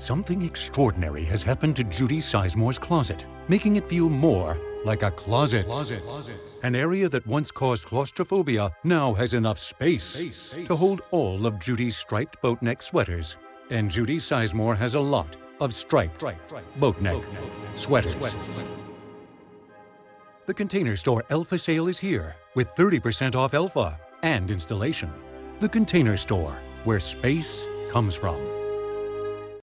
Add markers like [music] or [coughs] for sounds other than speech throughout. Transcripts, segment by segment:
Something extraordinary has happened to Judy Sizemore's closet, making it feel more like a closet. closet. An area that once caused claustrophobia now has enough space, to hold all of Judy's striped boat neck sweaters. And Judy Sizemore has a lot of striped boat neck sweaters. The Container Store Elfa sale is here with 30% off Elfa and installation. The Container Store, where space comes from.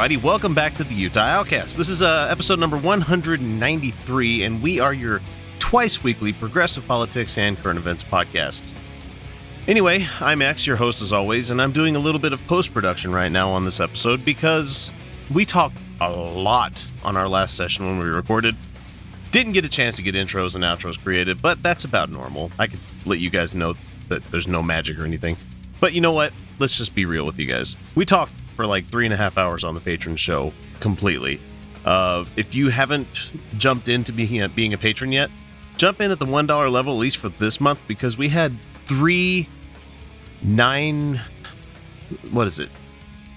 Everybody, welcome back to the Utah Outcast. This is uh, episode number 193, and we are your twice weekly progressive politics and current events podcast. Anyway, I'm X, your host as always, and I'm doing a little bit of post production right now on this episode because we talked a lot on our last session when we recorded. Didn't get a chance to get intros and outros created, but that's about normal. I could let you guys know that there's no magic or anything. But you know what? Let's just be real with you guys. We talked for like three and a half hours on the patron show completely. Uh, if you haven't jumped into being a, being a patron yet, jump in at the one dollar level at least for this month because we had three nine what is it?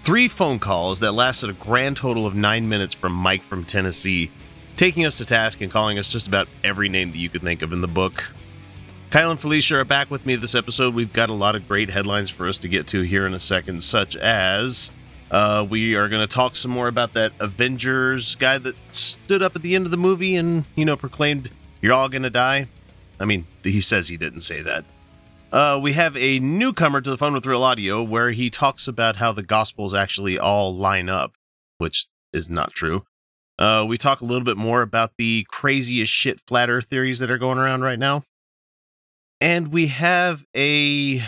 Three phone calls that lasted a grand total of nine minutes from mike from tennessee taking us to task and calling us just about every name that you could think of in the book. Kyle and felicia are back with me this episode. We've got a lot of great headlines for us to get to here in a second such as uh, we are going to talk some more about that avengers guy that stood up at the end of the movie and you know proclaimed you're all going to die i mean he says he didn't say that uh, we have a newcomer to the Fun with Real Audio where he talks about how the Gospels actually all line up, which is not true. Uh, we talk a little bit more about the craziest shit flat earth theories that are going around right now. And we have a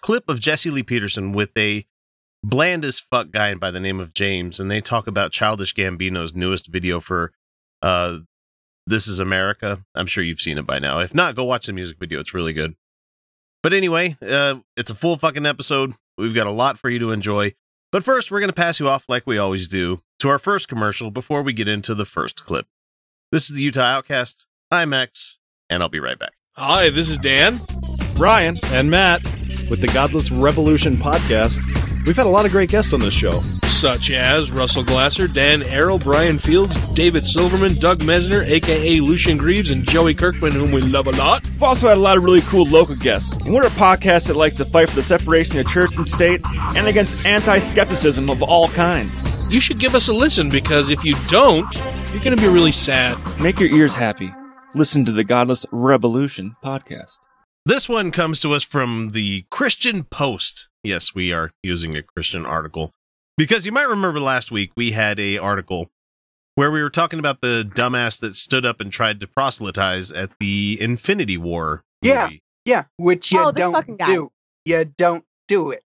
clip of Jesse Lee Peterson with a bland as fuck guy by the name of James. And they talk about Childish Gambino's newest video for uh, This is America. I'm sure you've seen it by now. If not, go watch the music video. It's really good. But anyway, uh, it's a full fucking episode. We've got a lot for you to enjoy. But first, we're going to pass you off like we always do to our first commercial before we get into the first clip. This is the Utah Outcast. I'm X, and I'll be right back. Hi, this is Dan. Ryan and Matt with the Godless Revolution podcast. We've had a lot of great guests on this show. Such as Russell Glasser, Dan Arel, Brian Fields, David Silverman, Doug Mesner, aka Lucien Greaves, and Joey Kirkman, whom we love a lot. We've also had a lot of really cool local guests. And we're a podcast that likes to fight for the separation of church and state and against anti skepticism of all kinds. You should give us a listen because if you don't, you're going to be really sad. Make your ears happy. Listen to the Godless Revolution podcast. This one comes to us from the Christian Post. Yes, we are using a Christian article. Because you might remember last week we had a article where we were talking about the dumbass that stood up and tried to proselytize at the Infinity War. Yeah. movie. Yeah, which you Oh, don't do. You don't do it.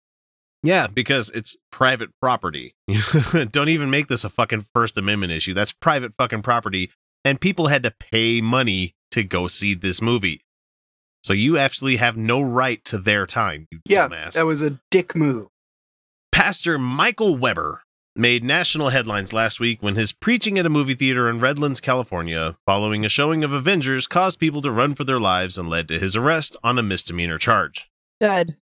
Yeah, because it's private property. [laughs] Don't even make this a fucking First Amendment issue. That's private fucking property. And people had to pay money to go see this movie. So you actually have no right to their time, you Yeah, dumbass. that was a dick move. Pastor Michael Weber made national headlines last week when his preaching at a movie theater in Redlands, California, following a showing of Avengers, caused people to run for their lives and led to his arrest on a misdemeanor charge. Good.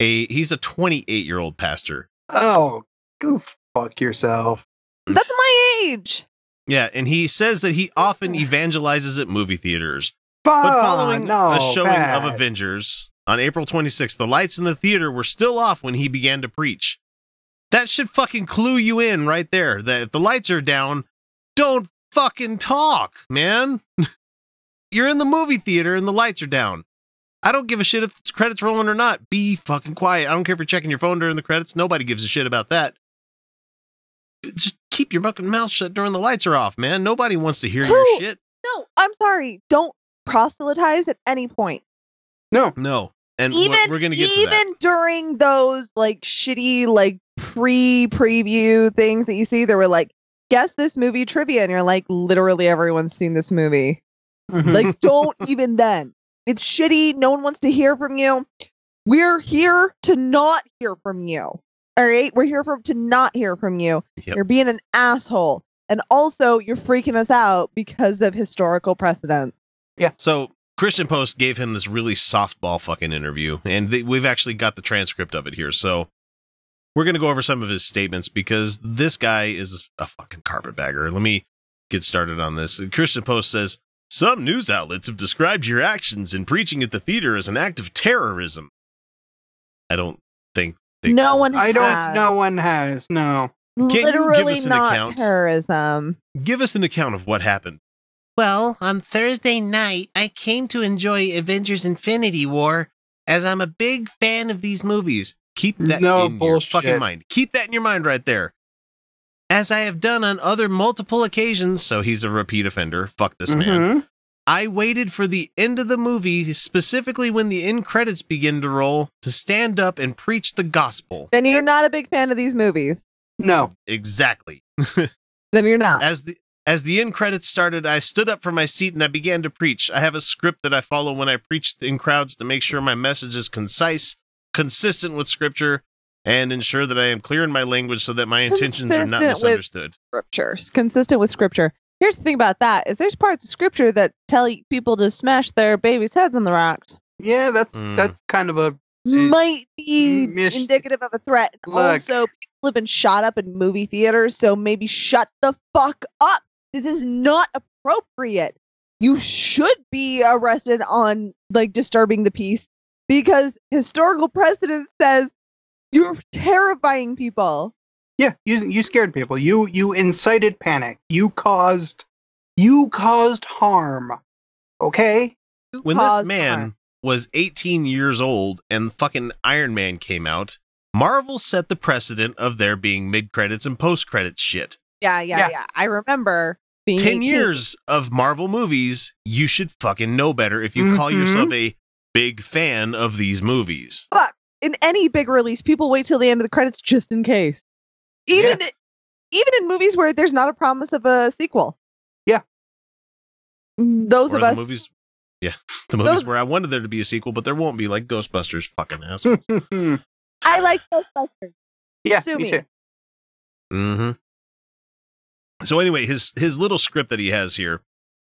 A he's a 28 year old pastor. Oh, go fuck yourself. [laughs] That's my age. Yeah, and he says that he often evangelizes at movie theaters. But But following no, a showing bad. of Avengers on April 26th, the lights in the theater were still off when he began to preach. That should fucking clue you in right there that if the lights are down, don't fucking talk, man. [laughs] You're in the movie theater and the lights are down. I don't give a shit if it's credits rolling or not. Be fucking quiet. I don't care if you're checking your phone during the credits. Nobody gives a shit about that. just keep your fucking mouth shut during the lights are off, man. Nobody wants to hear Who? your shit. No, I'm sorry. Don't proselytize at any point. No. No. And even we're gonna get to even that. during those like shitty like pre preview things that you see, there were like guess this movie trivia, and you're like literally everyone's seen this movie. Mhm. Like don't even then. It's shitty. No one wants to hear from you. We're here to not hear from you. All right, we're here for to not hear from you. Yep. You're being an asshole, and also you're freaking us out because of historical precedent. So Christian Post gave him this really softball fucking interview, and they, we've actually got the transcript of it here. So we're gonna go over some of his statements because this guy is a fucking carpetbagger. Let me get started on this. Christian Post says some news outlets have described your actions in preaching at the theater as an act of terrorism. I don't think they No one I don't. has. No one has. No. you give Literally us an not account? terrorism. Give us an account of what happened. Well, on Thursday night, I came to enjoy Avengers Infinity War as I'm a big fan of these movies. Keep that No in your fucking mind. Keep that in your mind right there. As I have done on other multiple occasions, so he's a repeat offender. Fuck this man. Mhm. I waited for the end of the movie, specifically when the end credits begin to roll, to stand up and preach the gospel. Then you're not a big fan of these movies. No. Exactly. [laughs] Then you're not. As the as the end credits started, I stood up from my seat and I began to preach. I have a script that I follow when I preach in crowds to make sure my message is concise, consistent with scripture, and ensure that I am clear in my language so that my intentions are not Consistent with- misunderstood. Scriptures consistent with scripture. Here's the thing about that: is there's parts of scripture that tell people to smash their babies' heads on the rocks. Yeah, that's Mm. that's kind of a Might be Mish- indicative of a threat. Look. Also, people have been shot up in movie theaters, so maybe shut the fuck up. This is not appropriate. You should be arrested on like disturbing the peace because historical precedent says you're terrifying people. yeah. You you scared people. You you incited panic. You caused you caused harm. Okay. You When this man harm. was 18 years old and fucking Iron Man came out, Marvel set the precedent of there being mid credits and post credits shit. Yeah, yeah, Yeah. yeah, I remember being 10 18. years of Marvel movies, you should fucking know better if you call Mhm. yourself a big fan of these movies. Fuck. In any big release, people wait till the end of the credits just in case. Even even in movies where there's not a promise of a sequel. Yeah. Those Or of us movies, yeah, [laughs] the movies Those- where I wanted there to be a sequel, but there won't be, like Ghostbusters, fucking asshole. yeah. [laughs] I like Ghostbusters. Sue Me me. too. So anyway, his his little script that he has here.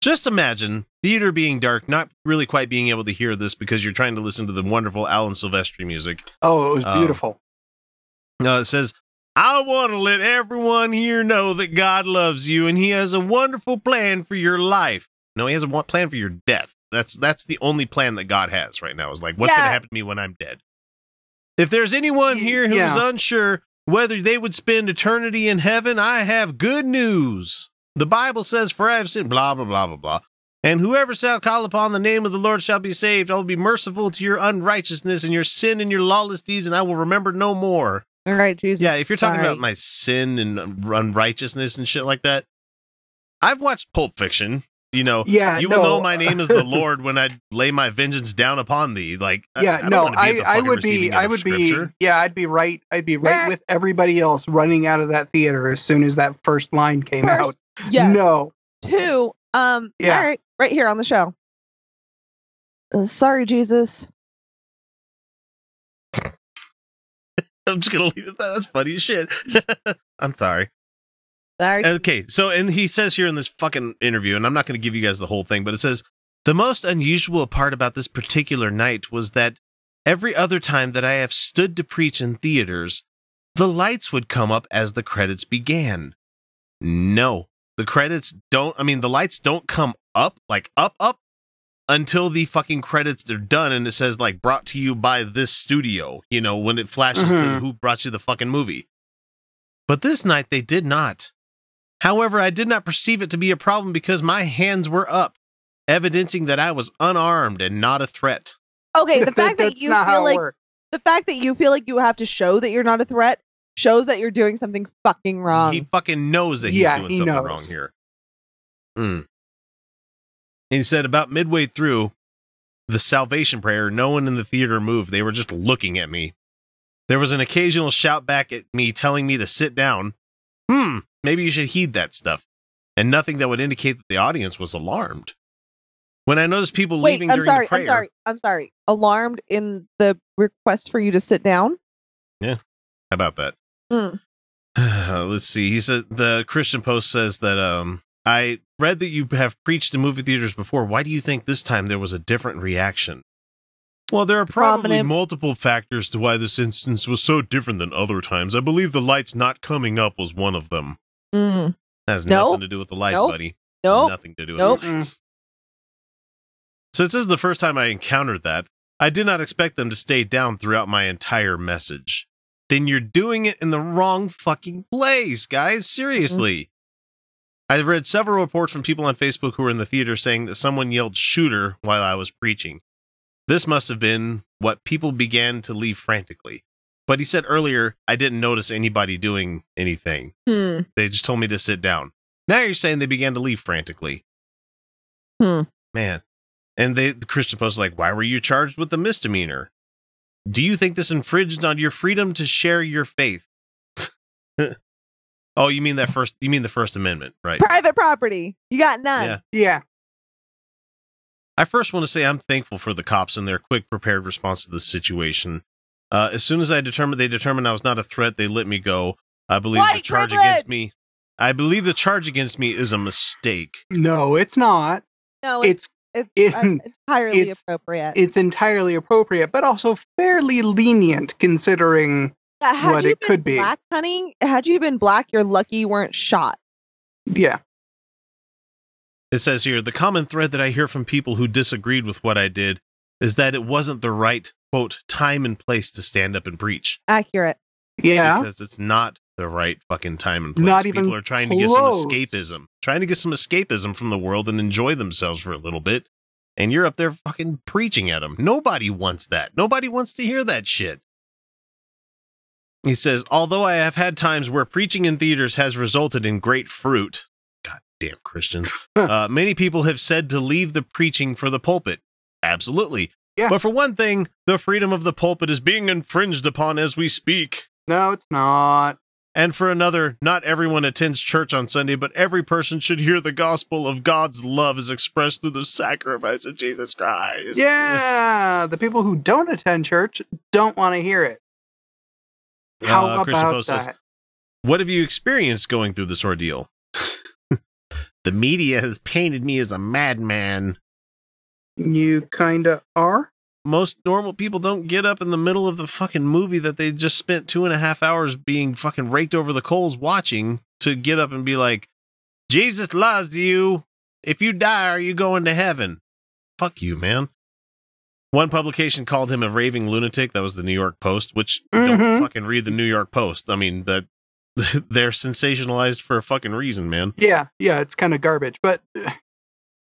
Just imagine theater being dark, not really quite being able to hear this because you're trying to listen to the wonderful Alan Silvestri music. Oh, it was Um, beautiful. Uh, it says, I want to let everyone here know that God loves you and he has a wonderful plan for your life. No, he has a plan for your death. That's that's the only plan that God has right now is like, what's going to happen to me when I'm dead? If there's anyone here who's yeah. unsure whether they would spend eternity in heaven, I have good news. The Bible says, For I have sinned, blah, blah, blah, blah, blah. And whoever shall call upon the name of the Lord shall be saved. I will be merciful to your unrighteousness and your sin and your lawless deeds, and I will remember no more. All right, Jesus. Yeah, if you're talking about my sin and unrighteousness and shit like that, I've watched Pulp Fiction. You know, Yeah. you no. will know my [laughs] name is the Lord when I lay my vengeance down upon thee. Like, yeah, I, don't no, wanna be at I, I would be, I would scripture. be, yeah, I'd be right, I'd be right Yeah. with everybody else running out of that theater as soon as that first line came First, out. yes. No, Two. Um. Yeah. All right, right here on the show. Uh, sorry, Jesus. [laughs] I'm just gonna leave it. that. That's funny as shit. [laughs] I'm sorry. Sorry. Okay, so and he says here in this fucking interview, and I'm not going to give you guys the whole thing, but it says the most unusual part about this particular night was that every other time that I have stood to preach in theaters, the lights would come up as the credits began. No, the credits don't. I mean, the lights don't come up like up up until the fucking credits are done, and it says like brought to you by this studio. You know, when it flashes to Mhm. who brought you the fucking movie. But this night they did not. However, I did not perceive it to be a problem because my hands were up, evidencing that I was unarmed and not a threat. okay, the [laughs] fact that you feel like works. the fact that you feel like you have to show that you're not a threat shows that you're doing something fucking wrong. He fucking knows that he's Yeah, doing he something knows. wrong here. Mm. He said about midway through the salvation prayer, no one in the theater moved. They were just looking at me. There was an occasional shout back at me telling me to sit down. Hmm, maybe you should heed that stuff. And nothing that would indicate that the audience was alarmed. When I noticed people Wait, leaving I'm during sorry. the prayer, I'm sorry. I'm sorry. Alarmed in the request for you to sit down. Yeah. How about that? Hmm. [sighs] Let's see. He said the Christian Post says that um I read that you have preached in movie theaters before. Why do you think this time there was a different reaction? Well, there are probably Prominent- multiple factors to why this instance was so different than other times. I believe the lights not coming up was one of them. Mm. Has No. nothing to do with the lights, Nope. buddy. Nope. Nothing to do with Nope. the lights. Since this is the first time I encountered that, I did not expect them to stay down throughout my entire message. Then you're doing it in the wrong fucking place, guys. Seriously. I've read several reports from people on Facebook who were in the theater saying that someone yelled shooter while I was preaching. This must have been what people began to leave frantically. But he said earlier, I didn't notice anybody doing anything. Hmm. They just told me to sit down. Now you're saying they began to leave frantically. Hmm. Man. And they the Christian Post is like, why were you charged with a misdemeanor? Do you think this infringed on your freedom to share your faith? [laughs] oh, you mean that first you mean the First Amendment, right? Private property. You got none. Yeah. Yeah. I first want to say I'm thankful for the cops and their quick prepared response to this situation. Uh, as soon as I determined they determined I was not a threat, they let me go. I believe the charge privilege! against me I believe the charge against me is a mistake. No, it's not. No, it's It's it's, it- uh, entirely it's- appropriate. it's entirely appropriate, but also fairly lenient considering. yeah, had what you it been could be. black, honey, had you been black, you're lucky you weren't shot. Yeah. It says here the common thread that I hear from people who disagreed with what I did is that it wasn't the right, quote, time and place to stand up and preach. Accurate. Yeah. Because it's not the right fucking time and place. Not people even are trying to get some escapism, trying to get some escapism from the world and enjoy themselves for a little bit. And you're up there fucking preaching at them. Nobody wants that. Nobody wants to hear that shit. He says, although I have had times where preaching in theaters has resulted in great fruit, God damn Christians, [laughs] uh, many people have said to leave the preaching for the pulpit. Absolutely. Yeah. But for one thing, the freedom of the pulpit is being infringed upon as we speak. No, it's not. And for another, not everyone attends church on Sunday, but every person should hear the gospel of God's love as expressed through the sacrifice of Jesus Christ. Yeah, the people who don't attend church don't want to hear it. How Uh, about Post says, that? What have you experienced going through this ordeal? [laughs] the media has painted me as a madman. You kinda are. Most normal people don't get up in the middle of the fucking movie that they just spent two and a half hours being fucking raked over the coals watching to get up and be like, Jesus loves you. If you die, are you going to heaven? Fuck you, man. One publication called him a raving lunatic. That was the New York Post, which don't Mhm. fucking read the New York Post. I mean, that [laughs] they're sensationalized for a fucking reason, man. Yeah, yeah, it's kind of garbage, but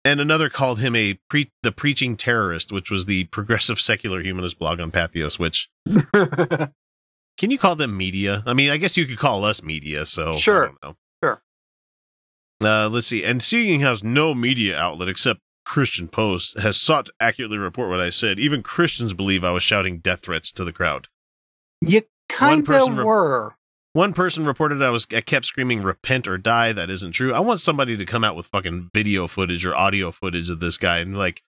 And another called him a pre- the preaching terrorist, which was the progressive [laughs] secular humanist blog on Patheos. Which [laughs] can you call them media? I mean, I guess you could call us media. So I Sure. don't know. Sure. Uh, let's see. And seeing has no media outlet except Christian Post has sought to accurately report what I said. Even Christians believe I was shouting death threats to the crowd. you kind of were. One person reported I was I kept screaming "repent or die." That isn't true. I want somebody to come out with fucking video footage or audio footage of this guy and like,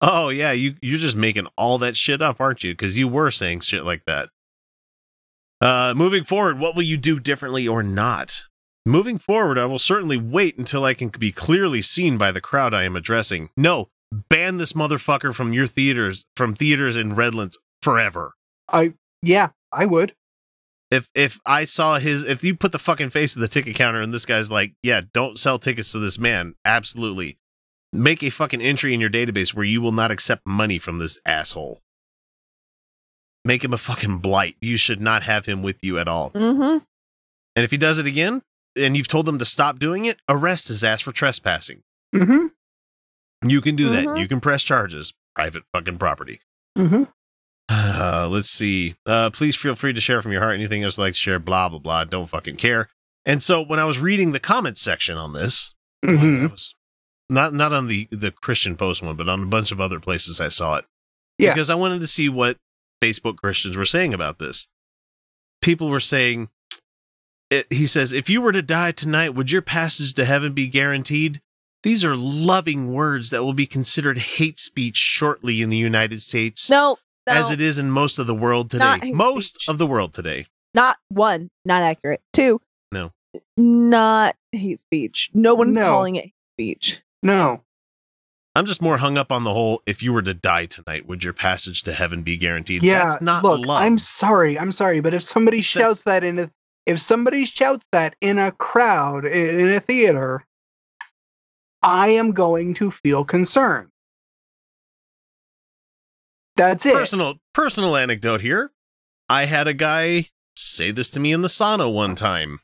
oh yeah, you you're just making all that shit up, aren't you? Because you were saying shit like that. Uh, moving forward, what will you do differently or not? Moving forward, I will certainly wait until I can be clearly seen by the crowd I am addressing. No, ban this motherfucker from your theaters, from theaters in Redlands forever I yeah, I would. If if I saw his if you put the fucking face of the ticket counter and this guy's like, yeah, don't sell tickets to this man, absolutely. Make a fucking entry in your database where you will not accept money from this asshole. Make him a fucking blight. You should not have him with you at all. Mm-hmm. And if he does it again and you've told him to stop doing it, arrest his ass for trespassing. Mm-hmm. You can do that. Mhm. You can press charges. Private fucking property. Mm-hmm. Uh, let's see. Uh, please feel free to share from your heart anything else you'd like to share. Blah blah blah. Don't fucking care. And so when I was reading the comments section on this, Mhm. I was not not on the the Christian post one, but on a bunch of other places I saw it. Yeah. Because I wanted to see what Facebook Christians were saying about this. People were saying, it, he says, if you were to die tonight, would your passage to heaven be guaranteed? These are loving words that will be considered hate speech shortly in the United States, No, no, as it is in most of the world today. hate Most speech. of the world today. not one, not accurate. Two, No. not hate speech. No one's No. calling it hate speech. No. I'm just more hung up on the whole. If you were to die tonight, would your passage to heaven be guaranteed? Yeah. That's not look, love. I'm sorry. I'm sorry, but if somebody shouts that in a if somebody shouts that in a crowd in a theater, I am going to feel concerned. That's it. personal personal anecdote here. I had a guy say this to me in the sauna one time.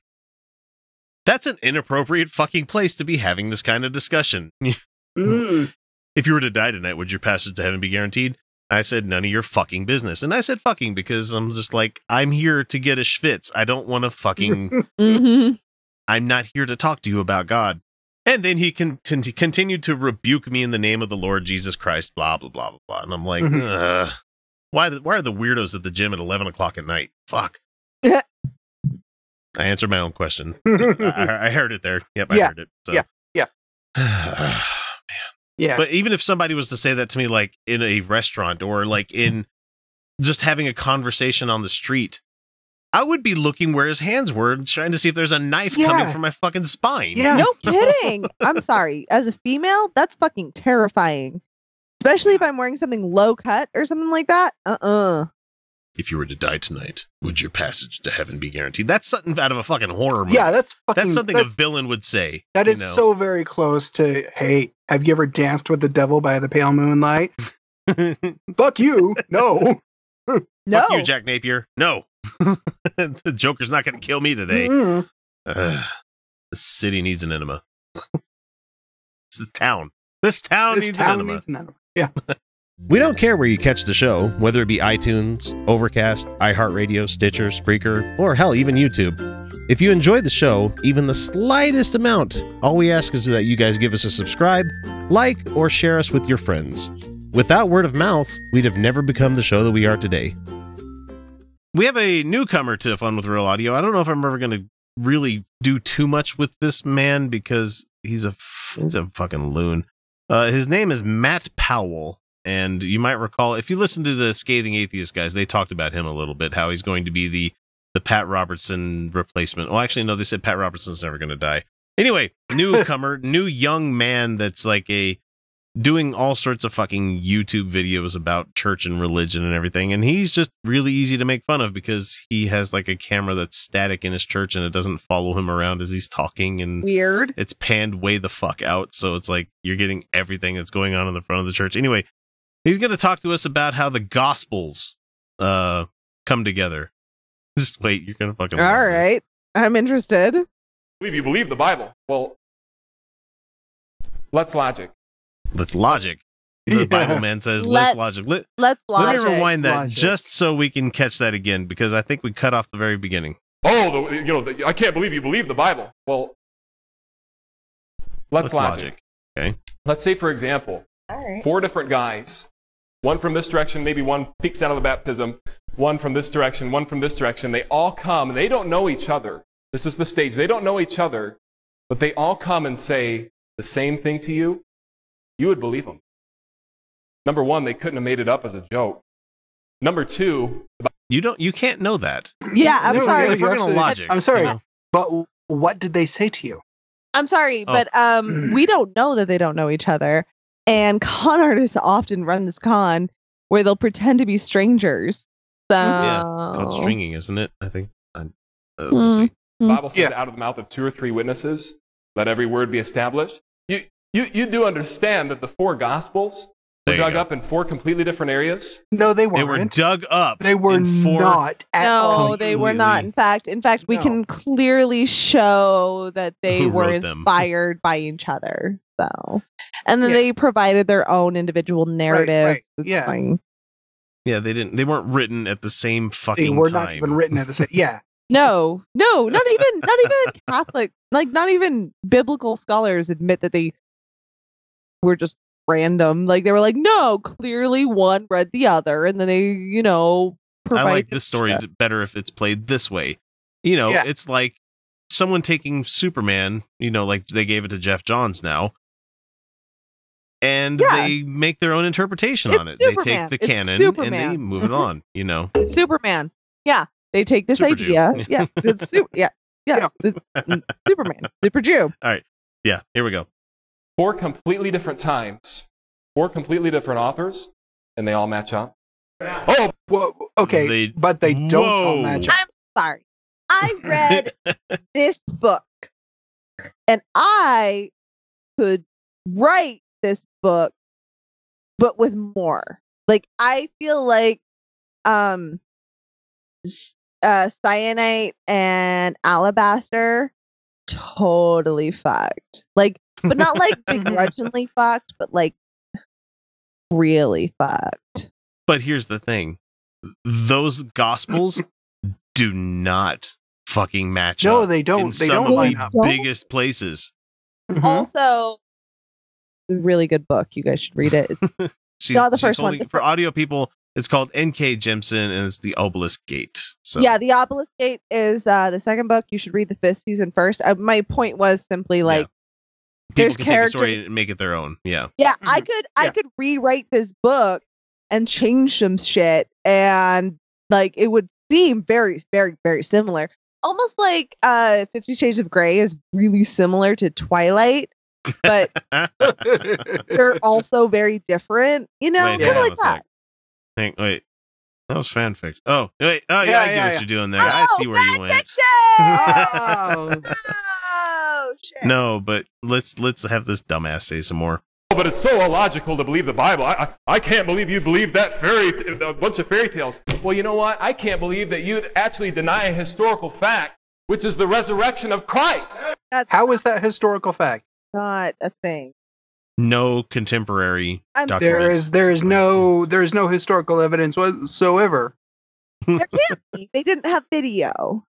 That's an inappropriate fucking place to be having this kind of discussion. [laughs] Mm. if you were to die tonight, would your passage to heaven be guaranteed? I said, none of your fucking business. And I said fucking because I'm just like, I'm here to get a schwitz. I don't want to fucking, [laughs] Mm-hmm. I'm not here to talk to you about God. And then he con- con- continued to rebuke me in the name of the Lord Jesus Christ, blah, blah, blah, blah, blah. And I'm like, Mhm. Ugh. why, why are the weirdos at the gym at 11 o'clock at night? Fuck. [laughs] I answered my own question. [laughs] I, I heard it there. Yep, I Yeah. heard it. So. Yeah. Yeah. Man. [sighs] yeah. But even if somebody was to say that to me, like in a restaurant or like in just having a conversation on the street, I would be looking where his hands were and trying to see if there's a knife coming from my fucking spine. yeah. No [laughs] kidding. I'm sorry. As a female, that's fucking terrifying. Especially if I'm wearing something low cut or something like that. Uh uh If you were to die tonight, would your passage to heaven be guaranteed? That's something out of a fucking horror movie. Yeah, that's fucking, that's something a villain would say. That is know? so very close to hey, have you ever danced with the devil by the pale moonlight? [laughs] Fuck you. No. No. Fuck you, Jack Napier. No. [laughs] the Joker's not going to kill me today. Mm-mm. Ugh. the city needs an enema. this town. This town This needs town an needs an enema. Yeah. [laughs] We don't care where you catch the show, whether it be iTunes, Overcast, iHeartRadio, Stitcher, Spreaker, or hell, even YouTube. If you enjoy the show, even the slightest amount, all we ask is that you guys give us a subscribe, like, or share us with your friends. Without word of mouth, we'd have never become the show that we are today. We have a newcomer to Fun with Real Audio. I don't know if I'm ever going to really do too much with this man because he's a he's a fucking loon. Uh, his name is Matt Powell, and you might recall if you listen to the Scathing Atheist guys, they talked about him a little bit, how he's going to be the the Pat Robertson replacement. Well, actually, no, they said Pat Robertson's never going to die. Anyway, newcomer, [laughs] new young man that's like a doing all sorts of fucking YouTube videos about church and religion and everything. And he's just really easy to make fun of because he has like a camera that's static in his church and it doesn't follow him around as he's talking and Weird. it's panned way the fuck out. So it's like you're getting everything that's going on in the front of the church. Anyway, he's going to talk to us about how the gospels uh come together. [laughs] Just wait, you're going to fucking All love this. I'm interested. believe you believe the Bible. Well, let's logic. Let's logic. The [laughs] Yeah. Bible man says, let's Let's logic. Let, Let's let me rewind that Logic. just so we can catch that again because I think we cut off the very beginning. Oh, the, you know, the, I can't believe you believe the Bible. Well, let's, logic. Okay. Let's say, for example, four different guys, one from this direction, maybe one peeks out of the baptism, one from this direction, one from this direction. They all come and they don't know each other. This is the stage. They don't know each other, but they all come and say the same thing to you. You would believe them. Number one, they couldn't have made it up as a joke. Number two, You don't. You can't know that. Yeah, I'm No, sorry. if we're gonna logic, I'm sorry, you know. but what did they say to you? I'm sorry, Oh. but um, [clears throat] we don't know that they don't know each other. And [laughs] con artists often run this con where they'll pretend to be strangers. So Yeah, Oh. Called stringing, isn't it? I think. I, uh, we'll Hmm. see. The Bible says Yeah. out of the mouth of two or three witnesses, let every word be established. You, you, you do understand that the four gospels were dug go. up in four completely different areas. No, they They weren't. They were dug up. They were in four, not at no, all. they were not. In fact, in fact, we No. can clearly show that they Who were wrote them. inspired by each other. So, and then Yeah. they provided their own individual narratives. right. It's Yeah. fine. Yeah, they didn't. They weren't written at the same fucking They were time. not even written at the same. [laughs] Yeah, No, no, not even not even Catholic, like not even biblical scholars admit that they were just random. Like they were like, no, clearly one read the other, and then they, you know, I like this story extra. better if it's played this way. You know, Yeah. it's like someone taking Superman, you know, like they gave it to Geoff Johns now. And Yeah. they make their own interpretation on it. It's They take the It's canon and they move it Mhm. on, you know. It's Superman. Yeah, they take this Super Jew. idea. [laughs] Yeah, it's super. Yeah, yeah, it's mm, Superman, Super Jew. All right, yeah, here we go. Four completely different times, four completely different authors, and they all match up. Oh, well, okay, They- but they don't all match up. I'm sorry. I read [laughs] this book, and I could write this book, but with more. Like I feel like, um, uh, Syenite and alabaster totally fucked. Like, but not like [laughs] begrudgingly fucked, but like really fucked. But here's the thing. Those gospels [clears throat] do not fucking match No, up they don't. in They some don't of the up. Don't? biggest places. Mhm. Also, really good book. You guys should read it. It's [laughs] She's, Not the she's first one. holding- The For audio people, it's called N.K. Jemisin and it's the Obelisk Gate. So yeah, the Obelisk Gate is uh, the second book. You should read the fifth season first. Uh, my point was simply like, people there's can take a story characters- and make it their own. Yeah. yeah, I Mhm. could I Yeah. could rewrite this book and change some shit, and like it would seem very very very similar. Almost like uh, Fifty Shades of Grey is really similar to Twilight, but [laughs] they're also very different. You know, Wait, kind of like a sec. that. Hang, wait. That was fanfic. Oh, wait. Oh, yeah, Yeah, I get yeah, what yeah. you're doing there. I Oh, see where you went. Oh, oh shit! [laughs] No, but let's let's have this dumbass say some more. Oh, but it's so illogical to believe the Bible. I, I, I can't believe you believe that fairy, t- a bunch of fairy tales. Well, you know what? I can't believe that you actually deny a historical fact, which is the resurrection of Christ. That's how is that historical fact? not a thing. No contemporary I'm- documents. There is there is no there is no historical evidence whatsoever. There can't be. They didn't have video.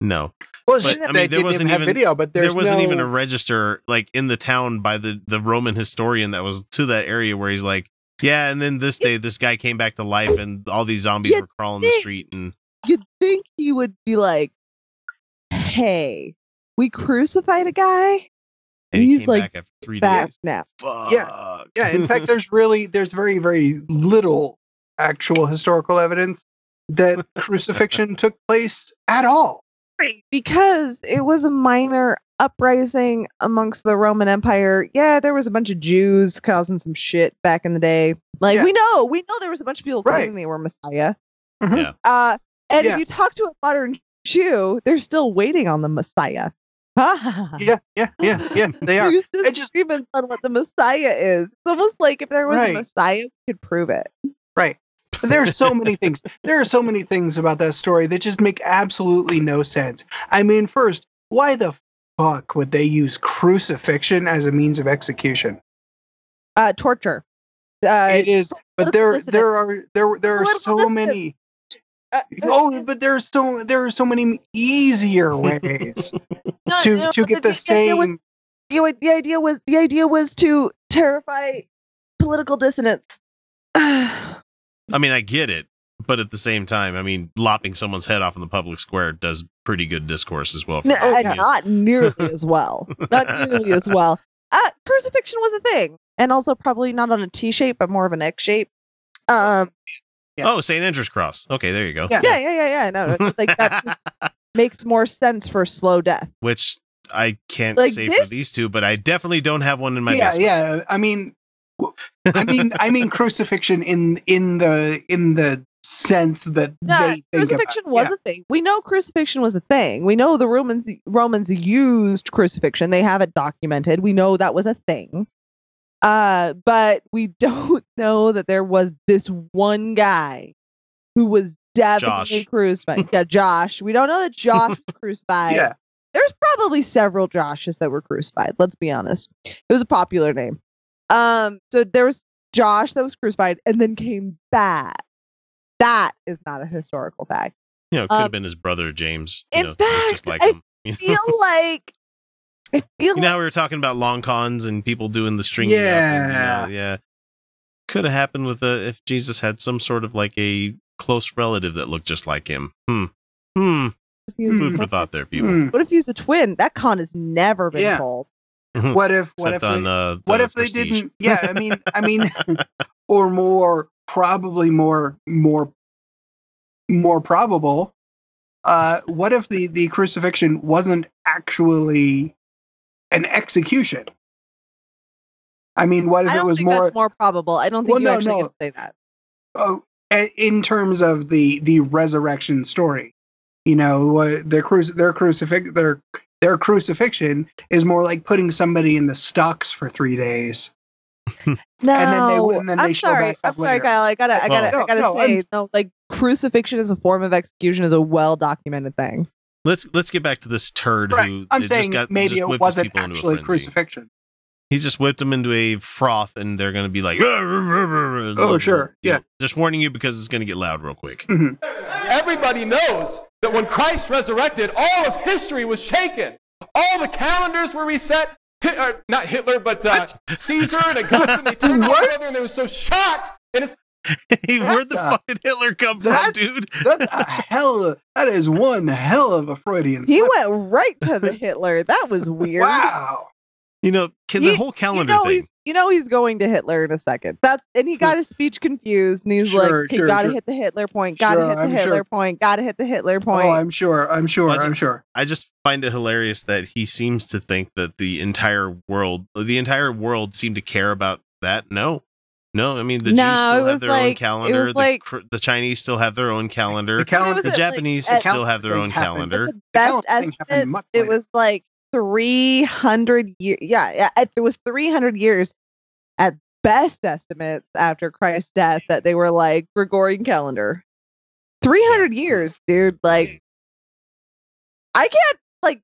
no. Well, But, I mean, they there didn't wasn't even have video, but there wasn't no, even a register like in the town by the the Roman historian that was to that area where he's like, yeah, and then this day this guy came back to life and all these zombies You were crawling the street and You'd think he would be like, "Hey, we crucified a guy. And he He's, came like, back after three Back days. now." Fuck. Yeah, in fact, [laughs] there's really there's very very little actual historical evidence that [laughs] crucifixion took place at all. Right, because it was a minor uprising amongst the Roman Empire. Yeah, there was a bunch of Jews causing some shit back in the day. Like Yeah. we know, we know there was a bunch of people Right. claiming they were Messiah. Mhm. Yeah. Uh, and Yeah. if you talk to a modern Jew, they're still waiting on the Messiah. [laughs] Yeah, yeah, yeah, yeah. [laughs] They are. There's It just disagreements on what the Messiah is. It's almost like if there was Right. a Messiah, we could prove it. right. But there are so many things. There are so many things about that story that just make absolutely no sense. I mean, first, why the fuck would they use crucifixion as a means of execution? Uh, torture. Uh, it is, but there there are there there are so many. uh, Oh, but there's so there are so many easier ways [laughs] no, to no, to get the the idea was- same. the, the idea was the idea was to terrify political dissonance. [sighs] I mean, I get it, but at the same time, I mean, lopping someone's head off in the public square does pretty good discourse as well. for No, my uh, not nearly as well. Not nearly as well. [laughs] Uh, crucifixion was a thing, and also probably not on a T shape, but more of an X shape. Um, Yeah. Oh, St. Andrew's Cross. Okay, there you go. Yeah. yeah, yeah, yeah, yeah. No, just like that [laughs] just makes more sense for slow death. Which I can't Like say for these two, but I definitely don't have one in my yeah, basement. yeah. I mean, w- I mean, I mean crucifixion in in the in the sense that No, they think crucifixion about. was yeah. a thing. We know crucifixion was a thing. We know the Romans Romans used crucifixion. They have it documented. We know that was a thing. Uh, but we [laughs] don't know that there was this one guy who was definitely Josh. crucified. yeah, [laughs] Josh. We don't know that Josh was [laughs] crucified. Yeah. There's probably several Joshes that were crucified. Let's be honest. It was a popular name. Um, so there was Josh that was crucified and then came back That is not a historical fact. You know, it could Um, have been his brother James. in know, fact, like I him. [laughs] Feel like I feel like how we were talking about long cons and people doing the stringing up and, you know, yeah. Could have happened with a, if Jesus had some sort of like a close relative that looked just like him. Hmm. Hmm. if he was Food for thought there, people. Hmm. What if he's a twin? That con has never been Yeah. told. What if what Except if on they, uh, what the if they didn't? Yeah, I mean, I mean, [laughs] or more probably more more more probable. Uh, what if the the crucifixion wasn't actually an execution? I mean, what if I it don't was think more that's more probable. I don't think Well, you no, actually no. can say that. oh, a- in terms of the the resurrection story? You know, what their cruci- their crucifix their their crucifixion is more like putting somebody in the stocks for three days. [laughs] No, then they- and then they I'm show sorry. back up I'm sorry, later. Kyle. I gotta, I gotta, Well- I gotta No, no, say, no. Like crucifixion as a form of execution is a well documented thing. Let's let's get back to this turd Right. who I'm just saying got maybe just it whipped wasn't people into a actually frenzy. crucifixion. He just whipped them into a froth, and they're going to be like, oh, Oh, sure. Yeah. Just warning you because it's going to get loud real quick. Everybody knows that when Christ resurrected, all of history was shaken. All the calendars were reset. Hit, uh, not Hitler, but uh, Caesar and Augustine. They turned all What? together and they were so shocked. And it's [laughs] hey, where'd the That's fucking Hitler come from, dude? That's a hell. Of, that is one hell of a Freudian. He slip. went right to the Hitler. That was weird. Wow. You know, can You- the whole calendar you know thing. he's you know he's going to Hitler in a second. That's and he got his speech confused and he's Sure, like, okay, sure, gotta sure. hit the Hitler point, gotta Sure, hit the I'm Hitler sure. point, gotta hit the Hitler oh, point. Oh, I'm sure. I'm sure. That's- I'm sure. I just find it hilarious that he seems to think that the entire world, uh, the entire world, seemed to care about that. No, no. I mean, the No, Jews still have their own like- it calendar. The, like- the Chinese still have their own calendar. The calendar. was The it, like, Japanese eh, still have their own happened. calendar. the The best calendar estimate, it was like 300 years. Yeah, yeah, it it was 300 years at best estimates after Christ's death that they were like Gregorian calendar. 300 years, dude. Like, I can't, like,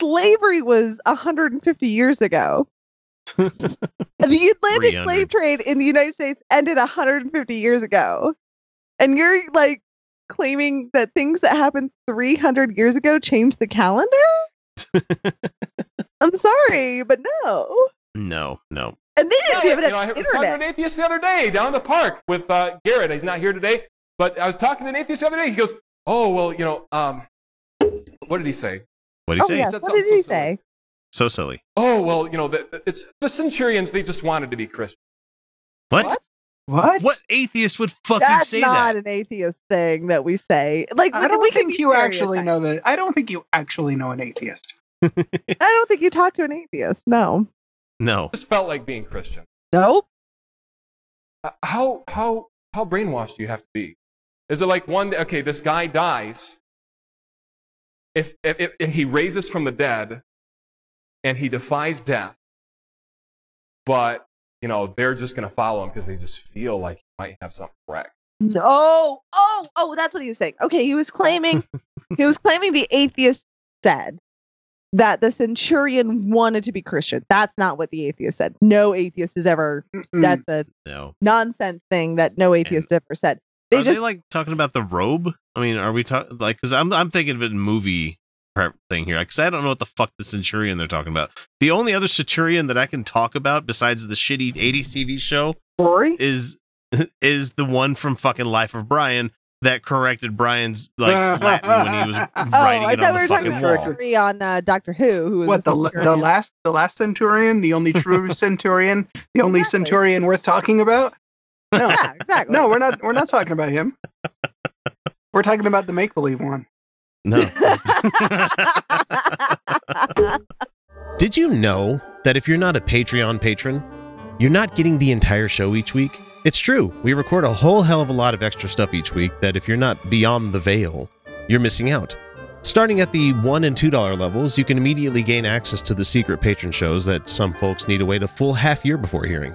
slavery was 150 years ago. [laughs] the Atlantic slave trade in the United States ended 150 years ago. And you're like claiming that things that happened 300 years ago changed the calendar? [laughs] I'm sorry, but no. no, no. And they didn't Yeah, even you know, I have was talking to an atheist the other day down in the park with uh, Garrett. He's not here today, but I was talking to an atheist the other day. He goes, "Oh well, you know, um, what did he say? What do you Oh, say? yeah. said What did something he so silly. say? So silly. Oh well, you know, the, it's the centurions. They just wanted to be Christian. What? What? What, What? atheist would fucking That's say not an atheist thing that we say. Like, I don't we think you actually know that. I don't think you actually know an atheist. [laughs] I don't think you talk to an atheist. No. No. Just felt like being Christian. Nope. Uh, how how how brainwashed do you have to be? Is it like one? Okay, this guy dies. If, if, if and he raises from the dead, and he defies death, but you know they're just going to follow him because they just feel like he might have something correct. No. Oh, oh, that's what he was saying. Okay, he was claiming [laughs] he was claiming the atheist said that the centurion wanted to be Christian. That's not what the atheist said. No atheist has ever Mm-mm. that's a No. nonsense thing that no atheist ever said. They are just they like talking about the robe? I mean, are we talking like? Because I'm I'm thinking of it in movie prep thing here. Because I don't know what the fuck the centurion they're talking about. The only other centurion that I can talk about besides the shitty '80s TV show Rory. is [laughs] is the one from fucking Life of Brian that corrected Brian's like [laughs] Latin when he was Oh, writing I it thought on we the were talking fucking about wall. On uh, Doctor Who, who was What the the centurion. last the last centurion, the only true [laughs] centurion, the only Exactly. centurion worth talking about? No, Yeah, exactly. no, we're not. We're not talking about him. We're talking about the make believe one. No. [laughs] Did you know that if you're not a Patreon patron, you're not getting the entire show each week? It's true. We record a whole hell of a lot of extra stuff each week that if you're not beyond the veil, you're missing out. Starting at the $1 and $2 levels, you can immediately gain access to the secret patron shows that some folks need to wait a full half year before hearing.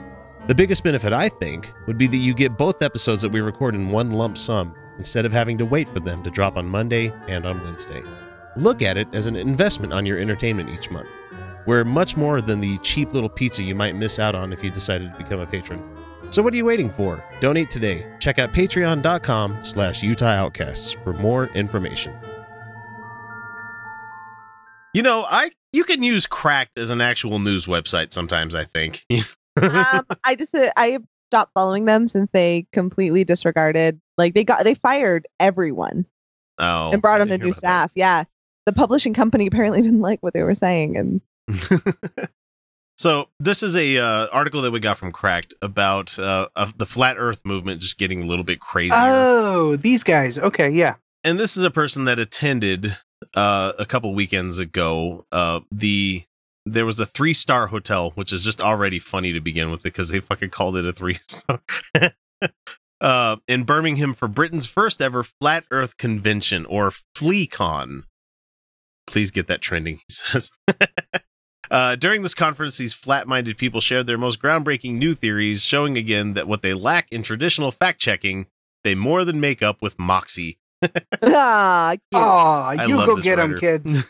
The biggest benefit, I think, would be that you get both episodes that we record in one lump sum instead of having to wait for them to drop on Monday and on Wednesday. Look at it as an investment on your entertainment each month. We're much more than the cheap little pizza you might miss out on if you decided to become a patron. So what are you waiting for? Donate today. Check out patreon.com slash Utah Outcasts for more information. You know, I you can use Cracked as an actual news website sometimes, I think. [laughs] um, [laughs] I just uh, I stopped following them since they completely disregarded like they got they fired everyone oh, and brought on a new about staff. Yeah. The publishing company apparently [laughs] didn't like what they were saying and [laughs] so this is a uh, article that we got from Cracked about uh, of the flat Earth movement just getting a little bit crazier. Oh, these guys. Okay, yeah. and this is a person that attended uh, a couple weekends ago uh, the there was a three star hotel which is just already funny to begin with because they fucking called it a three star [laughs] uh, in birmingham for britain's first ever flat earth convention or fleacon please get that trending he says [laughs] Uh, during this conference, these flat minded people shared their most groundbreaking new theories, showing again that what they lack in traditional fact checking, they more than make up with moxie. [laughs] ah, cute. Oh, you go get them, kids.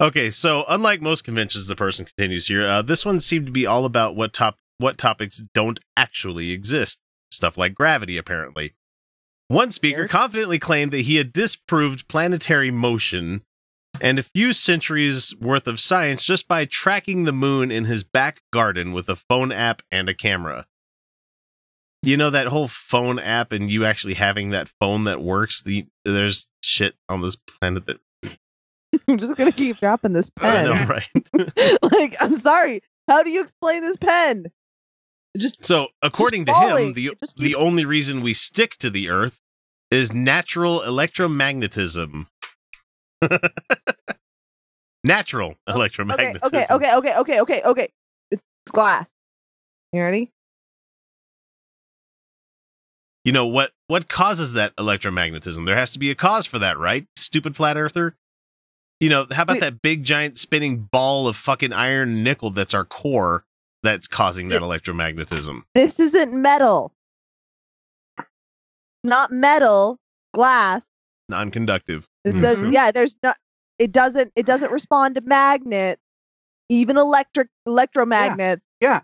Okay, so unlike most conventions, the person continues here. Uh, this one seemed to be all about what top what topics don't actually exist. Stuff like gravity, apparently. One speaker confidently claimed that he had disproved planetary motion and a few centuries worth of science just by tracking the moon in his back garden with a phone app and a camera. You know that whole phone app and you actually having that phone that works. The there's shit on this planet that [laughs] I'm just gonna keep dropping this I pen. know, right? [laughs] like, I'm sorry. How do you explain this pen? It Just So, according to falling. him, the just the only reason we stick to the Earth is natural electromagnetism. [laughs] natural okay, electromagnetism. okay, okay, okay, okay, okay, okay. It's glass. You ready? You know what? What causes that electromagnetism? There has to be a cause for that, right? Stupid flat earther. You know, how about Wait. that big giant spinning ball of fucking iron nickel that's our core that's causing that It- electromagnetism? This isn't metal. Not metal, glass. Non-conductive. It Mhm. yeah, there's not it doesn't it doesn't respond to magnets, even electric electromagnets. Yeah.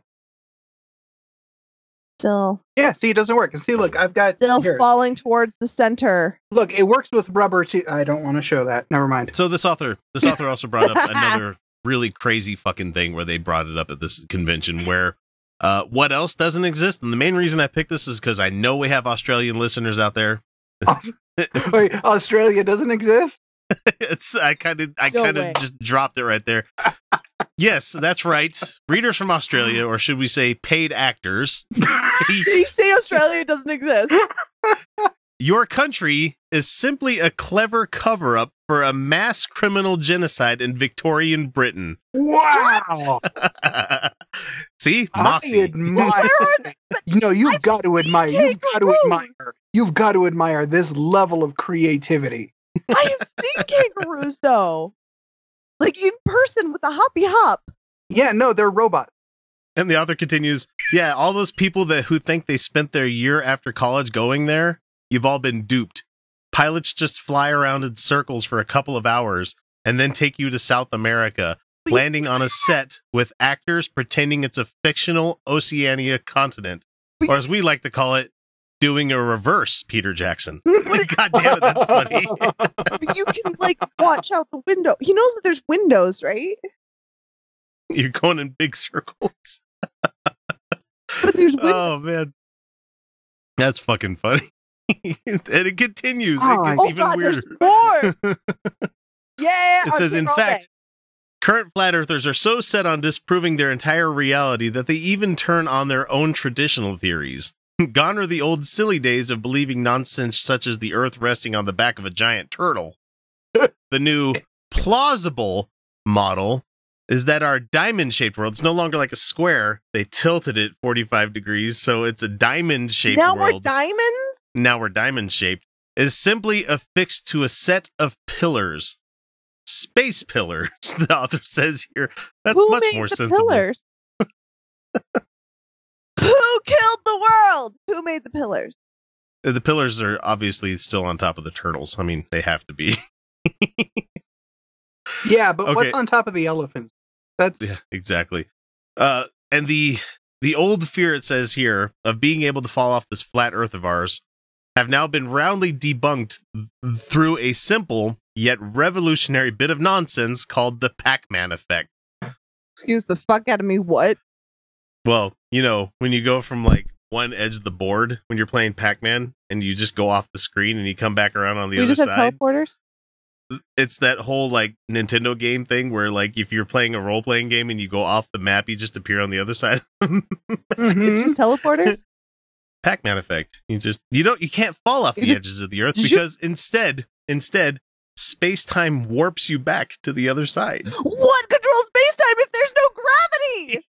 Still Yeah, see, it doesn't work. And see, look, I've got still here. falling towards the center. Look, it works with rubber too. I don't want to show that. Never mind. So this author, this author also brought up another [laughs] really crazy fucking thing where they brought it up at this convention where uh, what else doesn't exist? And the main reason I picked this is because I know we have Australian listeners out there. [laughs] Wait, Australia doesn't exist? [laughs] it's I kind of I No kind of just dropped it right there. Yes, that's right. Readers from Australia, or should we say paid actors, [laughs] Did you say Australia doesn't exist? your country is simply a clever cover up for a mass criminal genocide in Victorian Britain. Wow. [laughs] See, I admire. You know, you've I've got to admire. You've got to admire. You've got to admire this level of creativity. I have seen kangaroos though. Like in person with a hoppy hop. Yeah, no, they're robots. And the author continues, yeah, all those people that who think they spent their year after college going there, you've all been duped. Pilots just fly around in circles for a couple of hours and then take you to South America, landing on a set with actors pretending it's a fictional Oceania continent, or as we like to call it, doing a reverse Peter Jackson. [laughs] But [laughs] God damn it, that's funny. [laughs] But you can like watch out the window. He knows that there's windows, right? You're going in big circles. But there's windows. Oh man, that's fucking funny. and it continues. Oh, it gets oh even god, weirder. there's more. Yeah. It I'm says, in all day. fact, current flat earthers are so set on disproving their entire reality that they even turn on their own traditional theories. [laughs] Gone are the old silly days of believing nonsense such as the earth resting on the back of a giant turtle. [laughs] the new plausible model is that our diamond shaped world, it's no longer like a square. They tilted it 45 degrees, so it's a diamond shaped now we're world. diamonds. now we're diamond shaped, is simply affixed to a set of pillars. Space pillars, [laughs] the author says here. That's Who much made more the sensible. pillars? Who killed the world? Who made the pillars? The pillars are obviously still on top of the turtles. I mean, they have to be. [laughs] Yeah, but what's on top of the elephants? That's Yeah, exactly. Uh, and the the old fear it says here of being able to fall off this flat Earth of ours have now been roundly debunked th- through a simple yet revolutionary bit of nonsense called the Pac-Man effect. Excuse the fuck out of me. What? Well, you know, when you go from like one edge of the board when you're playing Pac-Man and you just go off the screen and you come back around on the we other just have side. teleporters. it's that whole like Nintendo game thing where like if you're playing a role playing game and you go off the map, you just appear on the other [laughs] side. Mhm. It's just teleporters. [laughs] Pac-Man effect. You just you don't you can't fall off You the just- edges of the earth you- because instead instead space-time warps you back to the other side. [gasps] what controls space time if there's no gravity?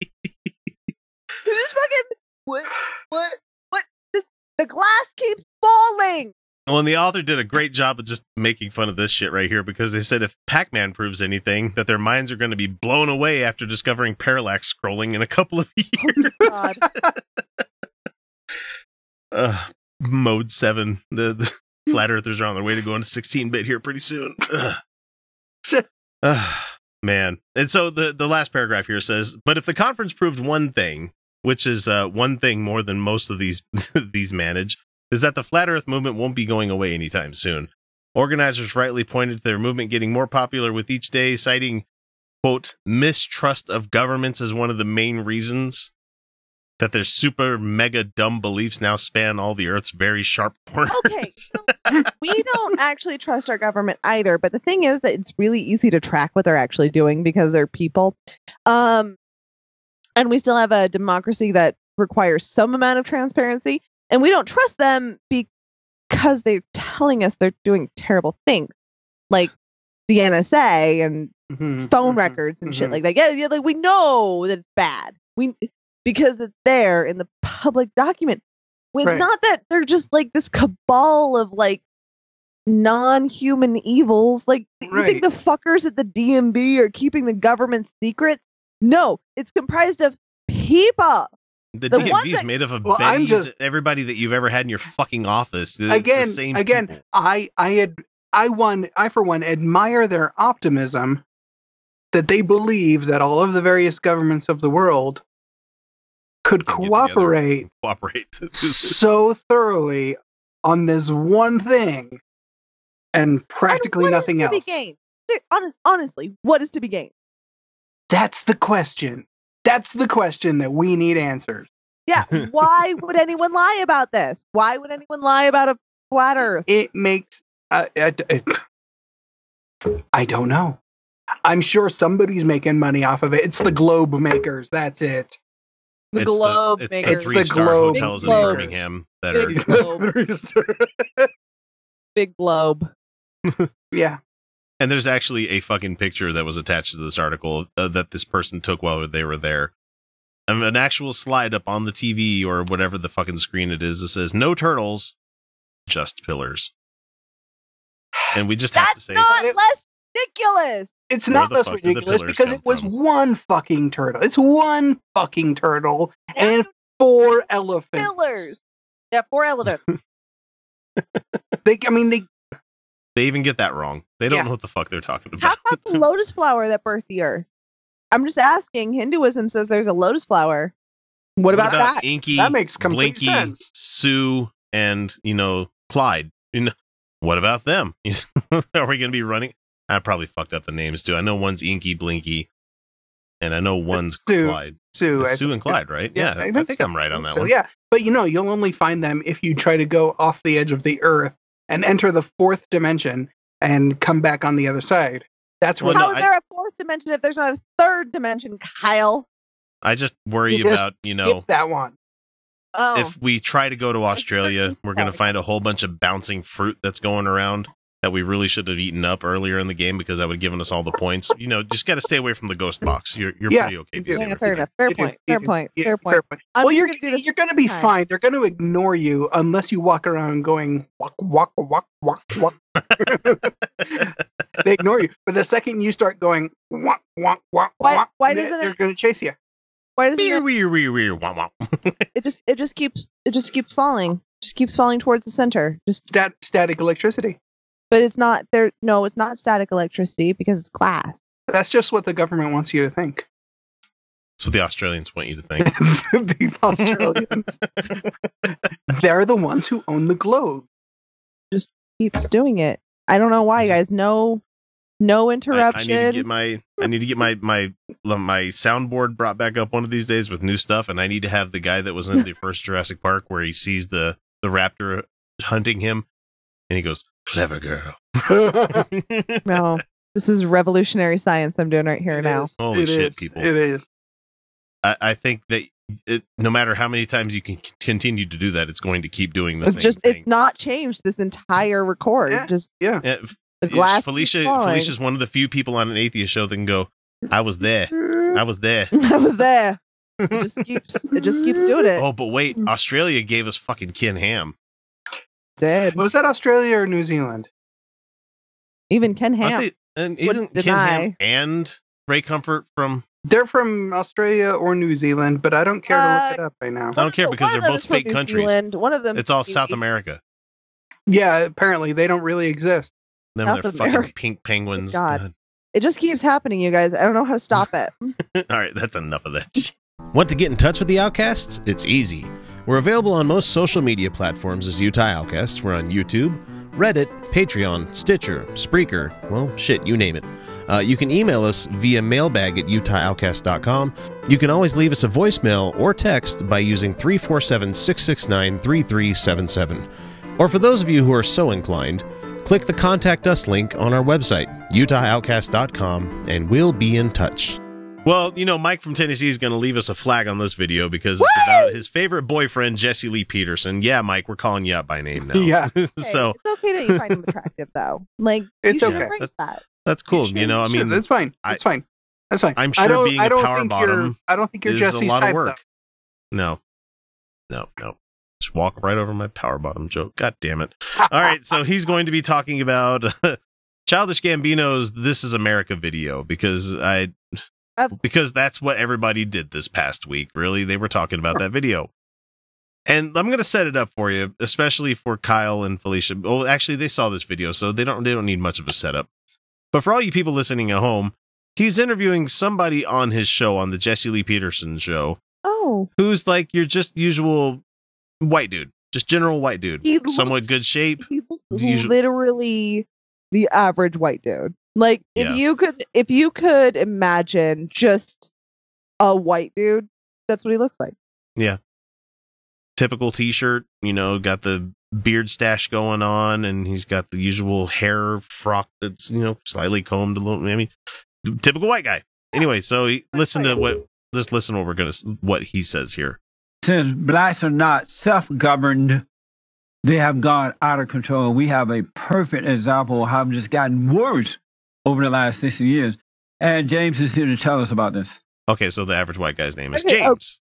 Just fucking what? What? What? This, the glass keeps falling. Well, and the author did a great job of just making fun of this shit right here because they said if Pac-Man proves anything, that their minds are going to be blown away after discovering parallax scrolling in a couple of [laughs] years. God. [laughs] uh, mode seven. The, the [laughs] flat earthers are on their way to going to 16 bit here pretty soon. Ugh, man. And so the, the last paragraph here says, but if the conference proved one thing, which is uh, one thing more than most of these [laughs] these manage, is that the flat earth movement won't be going away anytime soon. Organizers rightly pointed to their movement getting more popular with each day, citing quote mistrust of governments as one of the main reasons that their super mega dumb beliefs now span all the earth's very sharp [laughs] corners. Okay, we don't actually trust our government either. But the thing is that it's really easy to track what they're actually doing because they're people. Um, and we still have a democracy that requires some amount of transparency, and we don't trust them because they're telling us they're doing terrible things, like the NSA and Mhm, phone mhm, records and shit mhm. like that. Yeah, yeah, like we know that it's bad. We because it's there in the public document. Right. It's not that they're just like this cabal of like non-human evils. Like you think the fuckers at the DMV are keeping the government secrets? No, it's comprised of people. The, The DMV is made up of Well, I'm Benny's, just- everybody that you've ever had in your fucking office. It's the Again, same again, people. I I had I one I for one admire their optimism that they believe that all of the various governments of the world could Can get together cooperate [laughs] cooperate. to do this. so thoroughly on this one thing and practically and what nothing is to else. Be gained? Honest, honestly, what is to be gained? That's the question. That's the question that we need answers. Yeah, [laughs] why would anyone lie about this? Why would anyone lie about a flat Earth? It makes uh, it, it, I don't know. I'm sure somebody's making money off of it. It's the globe makers. That's it. The it's globe the, it's makers. the It's the three star globe hotels in makers. Birmingham that are globe. [laughs] [laughs] Big globe. yeah. And there's actually a fucking picture that was attached to this article uh, that this person took while they were there. And an actual slide up on the TV or whatever the fucking screen it is that says no turtles, just pillars. And we just have to That's say not But it- less ridiculous. It's not the less fuck did the ridiculous because it was from? one fucking turtle. It's one fucking turtle and And four elephants. pillars. Yeah, four [laughs] elephants. They, I mean, they. They even get that wrong. They don't Yeah. know what the fuck they're talking about. How about. about the [laughs] lotus flower that birthed the earth? I'm just asking. Hinduism says there's a lotus flower. What, about, that? Inky, That makes complete Blinky, sense. Sue, and you know Clyde? You know, what about them? [laughs] Are we going to be running? I probably fucked up the names too. I know one's Inky Blinky, and I know one's Sue. Clyde. Sue, It's Sue and. Clyde, right? Yeah, I think, so. I'm right on that so, one. Yeah, but you know, you'll only find them if you try to go off the edge of the earth and enter the fourth dimension and come back on the other side. That's Well, where How no, is there a fourth dimension if there's not a third dimension, Kyle? I just worry you just about you skip know that one. Oh, if we try to go to Australia, we're going to find a whole bunch of bouncing fruit that's going around. That we really should have eaten up earlier in the game because that would have given us all the points. You know, just got to stay away from the ghost box. You're you're Yeah, pretty okay. you if you do. stay Yeah, fair enough. Fair You do, point. Fair point. Fair point. Well, you're gonna do you're going to be time. fine. They're going to ignore you unless you walk around going walk walk walk walk walk. [laughs] [laughs] they ignore you, but the second you start going walk walk walk Why- walk, why they- doesn't they're going to chase you? Why doesn't Weird, it, weird, weird, weird. Wah, wah. [laughs] it just it just keeps it just keeps falling. Just keeps falling towards the center. Just Stat, static electricity. But it's not there no, it's not static electricity because it's glass. That's just what the government wants you to think. That's what the Australians want you to think. [laughs] the Australians. [laughs] They're the ones who own the globe. Just keeps doing it. I don't know why, guys. No no I, I interruption. need to get my I need to get my my my soundboard brought back up one of these days with new stuff, and I need to have the guy that was in the [laughs] first Jurassic Park where he sees the the raptor hunting him, and he goes, "Clever girl." [laughs] no. This is revolutionary science I'm doing right here It now. is. Holy It shit, is. people. It is. I, I think that it, no matter how many times you can c- continue to do that, it's going to keep doing the It's same just thing. it's not changed this entire record. Yeah. Just Yeah. Yeah, F- the is glass. Felicia. Felicia's one of the few people on an atheist show that can go, "I was there. I was there." [laughs] I was there. It just keeps it just keeps doing [laughs] it. Oh, but wait, mm. Australia gave us fucking Ken Ham. Dead. Was that Australia or New Zealand? Even Ken Aren't Ham. they- and isn't Ken Ham and Ray Comfort from? They're from Australia or New Zealand, but I don't care to Uh, look it up right now. I don't care because they're both fake countries. Zealand. One of them. It's all South America. Yeah, apparently they don't really exist. Them South they're fucking pink penguins. God. It just keeps happening, you guys. I don't know how to stop it. [laughs] All right, that's enough of that. [laughs] Want to get in touch with the Outcasts? It's easy. We're available on most social media platforms as Utah Outcasts. We're on YouTube, Reddit, Patreon, Stitcher, Spreaker, well, shit, you name it. Uh, you can email us via mailbag at utahoutcast.com. You can always leave us a voicemail or text by using 347 669 3377. Or for those of you who are so inclined, click the Contact Us link on our website, utahoutcast.com, and we'll be in touch. Well, you know, Mike from Tennessee is going to leave us a flag on this video because it's about his favorite boyfriend, Jesse Lee Peterson. Yeah, Mike, we're calling you out by name now. Yeah. [laughs] so it's okay that you find him attractive, though. Like [laughs] It's you okay. embrace that. that's cool. You know, I Sure, mean, that's fine. That's fine. That's fine. I'm I sure don't, being I a don't power think bottom you're, I don't think you're Jesse's a lot type, of work. No, no, no. Just walk right over my power bottom joke. God damn it. [laughs] All right, so he's going to be talking about Childish Gambino's "This Is America" video because I Uh, because that's what everybody did this past week. Really, they were talking about that video, and I'm going to set it up for you, especially for Kyle and Felicia. Well, actually, they saw this video, so they don't they don't need much of a setup. But for all you people listening at home, he's interviewing somebody on his show on the Jesse Lee Peterson show Oh, who's like your just usual white dude, just general white dude, He somewhat looks- good shape. he literally the average white dude. Like if Yeah. you could, if you could imagine just a white dude, that's what he looks like. Yeah. Typical t-shirt you know got the beard stash going on and he's got the usual hair frock that's you know slightly combed a little i mean typical white guy anyway so he, listen to what just listen to what we're gonna what he says here since blacks are not self-governed, they have gone out of control. We have a perfect example of how it's just gotten worse over the last 60 years. And James is here to tell us about this. okay so the average white guy's name is Okay, oh, james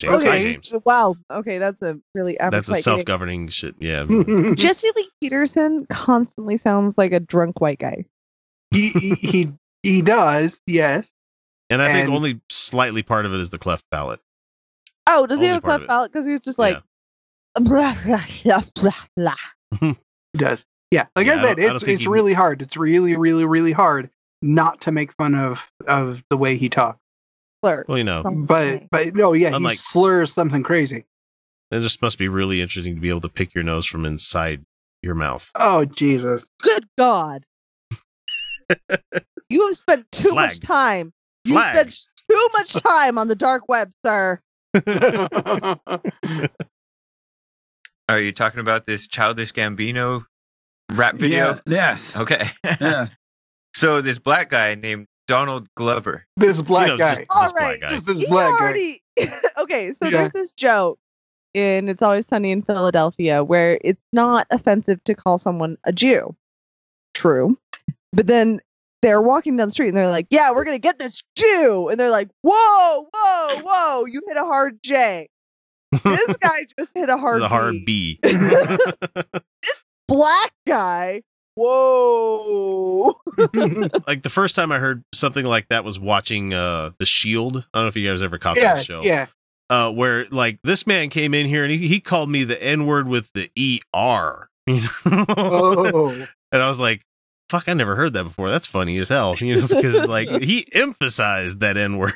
james hi okay. james Wow. Okay, that's a really average that's a self-governing shit yeah [laughs] Jesse Lee Peterson constantly sounds like a drunk white guy. he, he he he does, yes. and i think only slightly part of it is the cleft palate Oh, does he have a cleft palate? Because he's just like [laughs] blah blah blah blah blah. [laughs] He does. Yeah. Like Yeah, I I said, I it's it's he- really hard. It's really, really, really hard not to make fun of of the way he talks. slurs. Well, you know, But but no, yeah, Unlike- he slurs something crazy. it just must be really interesting to be able to pick your nose from inside your mouth Oh Jesus. good God, [laughs] you have spent too much Flag. time. You Flag. spent too much time on the dark web, sir. [laughs] Are you talking about this childish Gambino rap video? Yeah, yes. Okay. yes. [laughs] so this black guy named Donald Glover. this black you know, guy. just All this black right, guy Just this He black guy. [laughs] okay, so Yeah. there's this joke in It's Always Sunny in Philadelphia where it's not offensive to call someone a Jew. true. But then they're walking down the street and they're like, "Yeah, we're gonna get this Jew," and they're like, "Whoa, whoa, whoa! You hit a hard J. [laughs] This guy just hit a hard a hard B. B. Black guy. Whoa! [laughs] like the first time I heard something like that was watching uh The Shield. I don't know if you guys ever caught yeah, that show. yeah. Uh where like this man came in here and he, he called me the N-word with the ER. [laughs] You know? Oh, [laughs] And I was like, fuck, I never heard that before. That's funny as hell, you know, because like he emphasized that N word.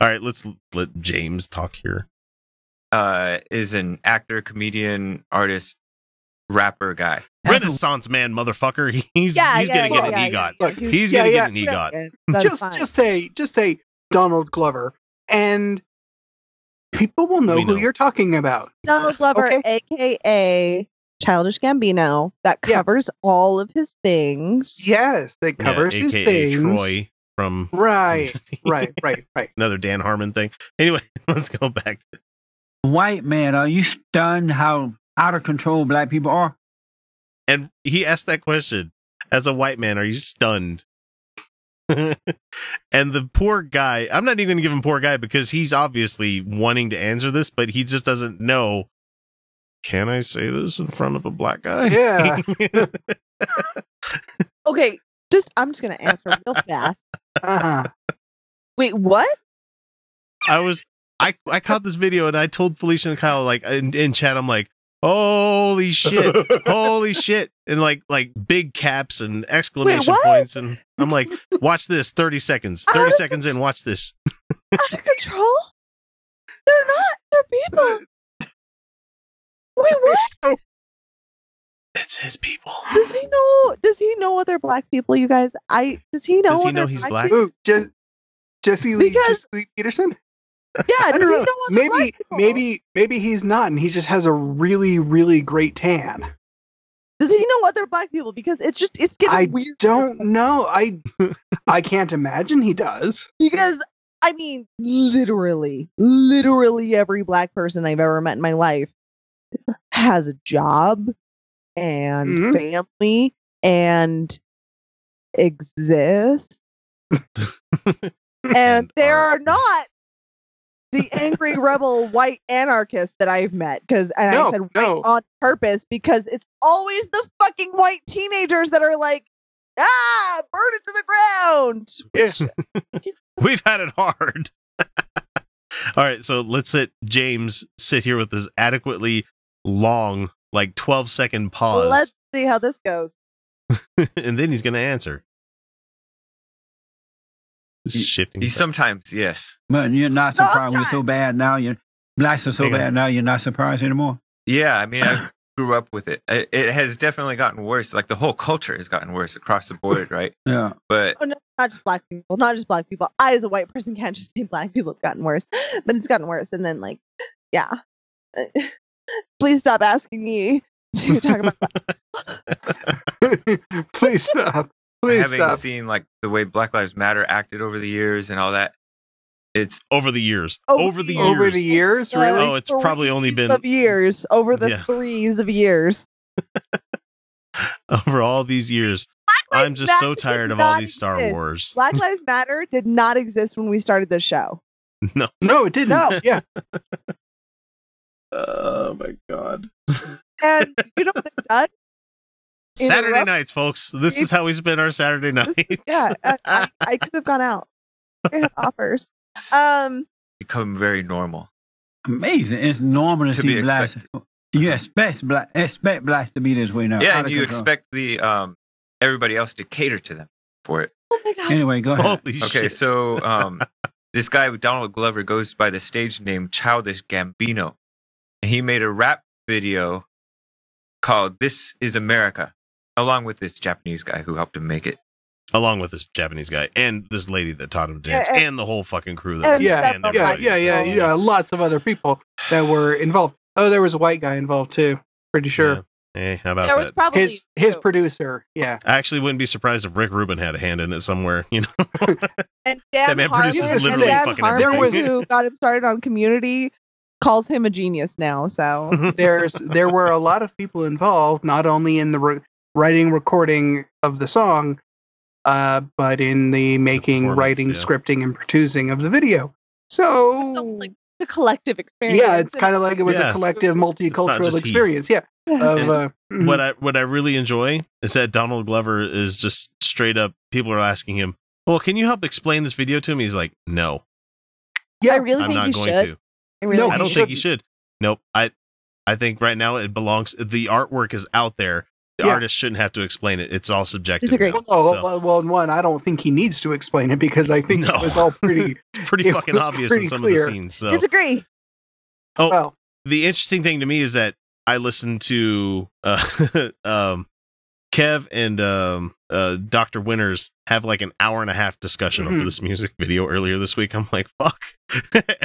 All right, let's let James talk here. Uh, is an actor, comedian, artist, rapper guy. Renaissance man, motherfucker. [laughs] He's yeah, he's yeah, gonna get yeah, an EGOT. Look, yeah. He's gonna get an EGOT. [laughs] Just fine. just say just say Donald Glover, and people will know We who you're talking about. Donald Glover, Okay. aka Childish Gambino, that Yeah. covers all of his things. Yes, that covers yeah, his AKA things. Troy from Right, [laughs] right, right, right. another Dan Harmon thing. Anyway, let's go back. to White man, are you stunned how out of control black people are? And he asked that question as a white man, are you stunned? [laughs] and the poor guy, I'm not even going to give him poor guy because he's obviously wanting to answer this, but he just doesn't know. Can I say this in front of a black guy? Yeah. [laughs] Okay, just I'm just gonna answer real fast. Uh-huh. [laughs] Wait, what? I was I I caught this video and I told Felicia and Kyle like in, in chat I'm like holy shit [laughs] holy shit and like like big caps and exclamation what? points and I'm like [laughs] watch this 30 seconds 30 Out of- seconds in watch this Out of control? They're not. They're people. Wait, what? [laughs] it's his people Does he know? Does he know other black people? You guys, I does he know? Does he know he's black? people? Ooh, Je- Jesse Lee, Because- Jesse Lee Peterson. Yeah, I don't know. know Maybe, black maybe, maybe he's not, and he just has a really, really great tan. Does he know other black people? Because it's just it's getting I weird. at this Don't know. I, [laughs] I can't imagine he does. because I mean, literally, literally every black person I've ever met in my life has a job and Mhm. family and exists, [laughs] and they art. are not the angry rebel white anarchist that I've met. Because and I No, said white no. on purpose because it's always the fucking white teenagers that are like, ah, burn it to the ground. Yeah. [laughs] we've had it hard [laughs] all right so let's let James sit here with this adequately long like 12 second pause Let's see how this goes. [laughs] and then he's gonna answer This He- shifting He stuff. sometimes, yes. But you're not surprised. We're so bad now. You blacks are so Hang on. bad now. You're not surprised anymore. Yeah, I mean, I [coughs] grew up with it. It it has definitely gotten worse. Like the whole culture has gotten worse across the board, right? Yeah. But Oh, no, not just black people, not just black people. I, as a white person, can't just say black people have gotten worse, [laughs] but it's gotten worse. And then, like, yeah, [laughs] please stop asking me to talk about that. [laughs] Please stop. Please having stop. seen like the way Black Lives Matter acted over the years and all that, it's over the years Over over the the years Over the years, really? Oh, it's probably only been- of years over the Yeah. threes of years. [laughs] over all these years i'm Lives just so tired of all not these star exist. wars Black Lives Matter did not exist when we started this show. [laughs] no no, it didn't. No. [laughs] Yeah. oh my god And you know what it's done? Saturday Interrupt- nights folks this is how we spend our saturday nights Yeah, I, I, [laughs] I could have gone out. I had offers. Um, become very normal. Amazing. It's normal to, To see be blacks. You expect black expect blacks to be this way now. yeah, and you control. expect the um everybody else to cater to them for it. oh my god. Anyway, go ahead. holy Okay, shit so um [laughs] this guy with Donald Glover goes by the stage name Childish Gambino. And he made a rap video called This is America, along with this Japanese guy who helped him make it. along with this japanese guy and this lady that taught him to dance And- and, the whole fucking crew that and was Yeah, and Yeah, yeah, yeah, people. yeah. Lots of other people that were involved. Oh, there was a white guy involved too. Pretty sure. Yeah. Eh, how about There was that? probably His his producer. Yeah. I actually wouldn't be surprised if Rick Rubin had a hand in it somewhere. You know, [laughs] and Dan man Harmon, produces and literally Dan fucking Harmon, everything. who [laughs] got him started on Community, calls him a genius now. So [laughs] There's there were a lot of people involved, not only in the re- writing, recording of the song, uh, but in the making, performance, writing, yeah. scripting, and producing of the video. So So, like the collective experience. yeah, it's kind of like it was Yeah. a collective multicultural just he. experience. Yeah. Of, And uh, mhm. What I what I really enjoy is that Donald Glover is just straight up. People are asking him, "Well, can you help explain this video to me?" He's like, "No, yeah, I really I'm think not you going should. to." I really No, I don't he think you shouldn't. should. Nope. I I think right now it belongs. The artwork is out there. The Yeah. artist shouldn't have to explain it. It's all subjective. Disagree. now. Well, So, well, well, one, I don't think he needs to explain it because I think [laughs] No. it was all pretty. [laughs] it's pretty it fucking was obvious in some clear. of the scenes. So Disagree. Oh, well, the interesting thing to me is that I listened to uh, [laughs] um, Kev and um, uh, Doctor Winters have like an hour and a half discussion over Mhm. this music video earlier this week. I'm like, fuck,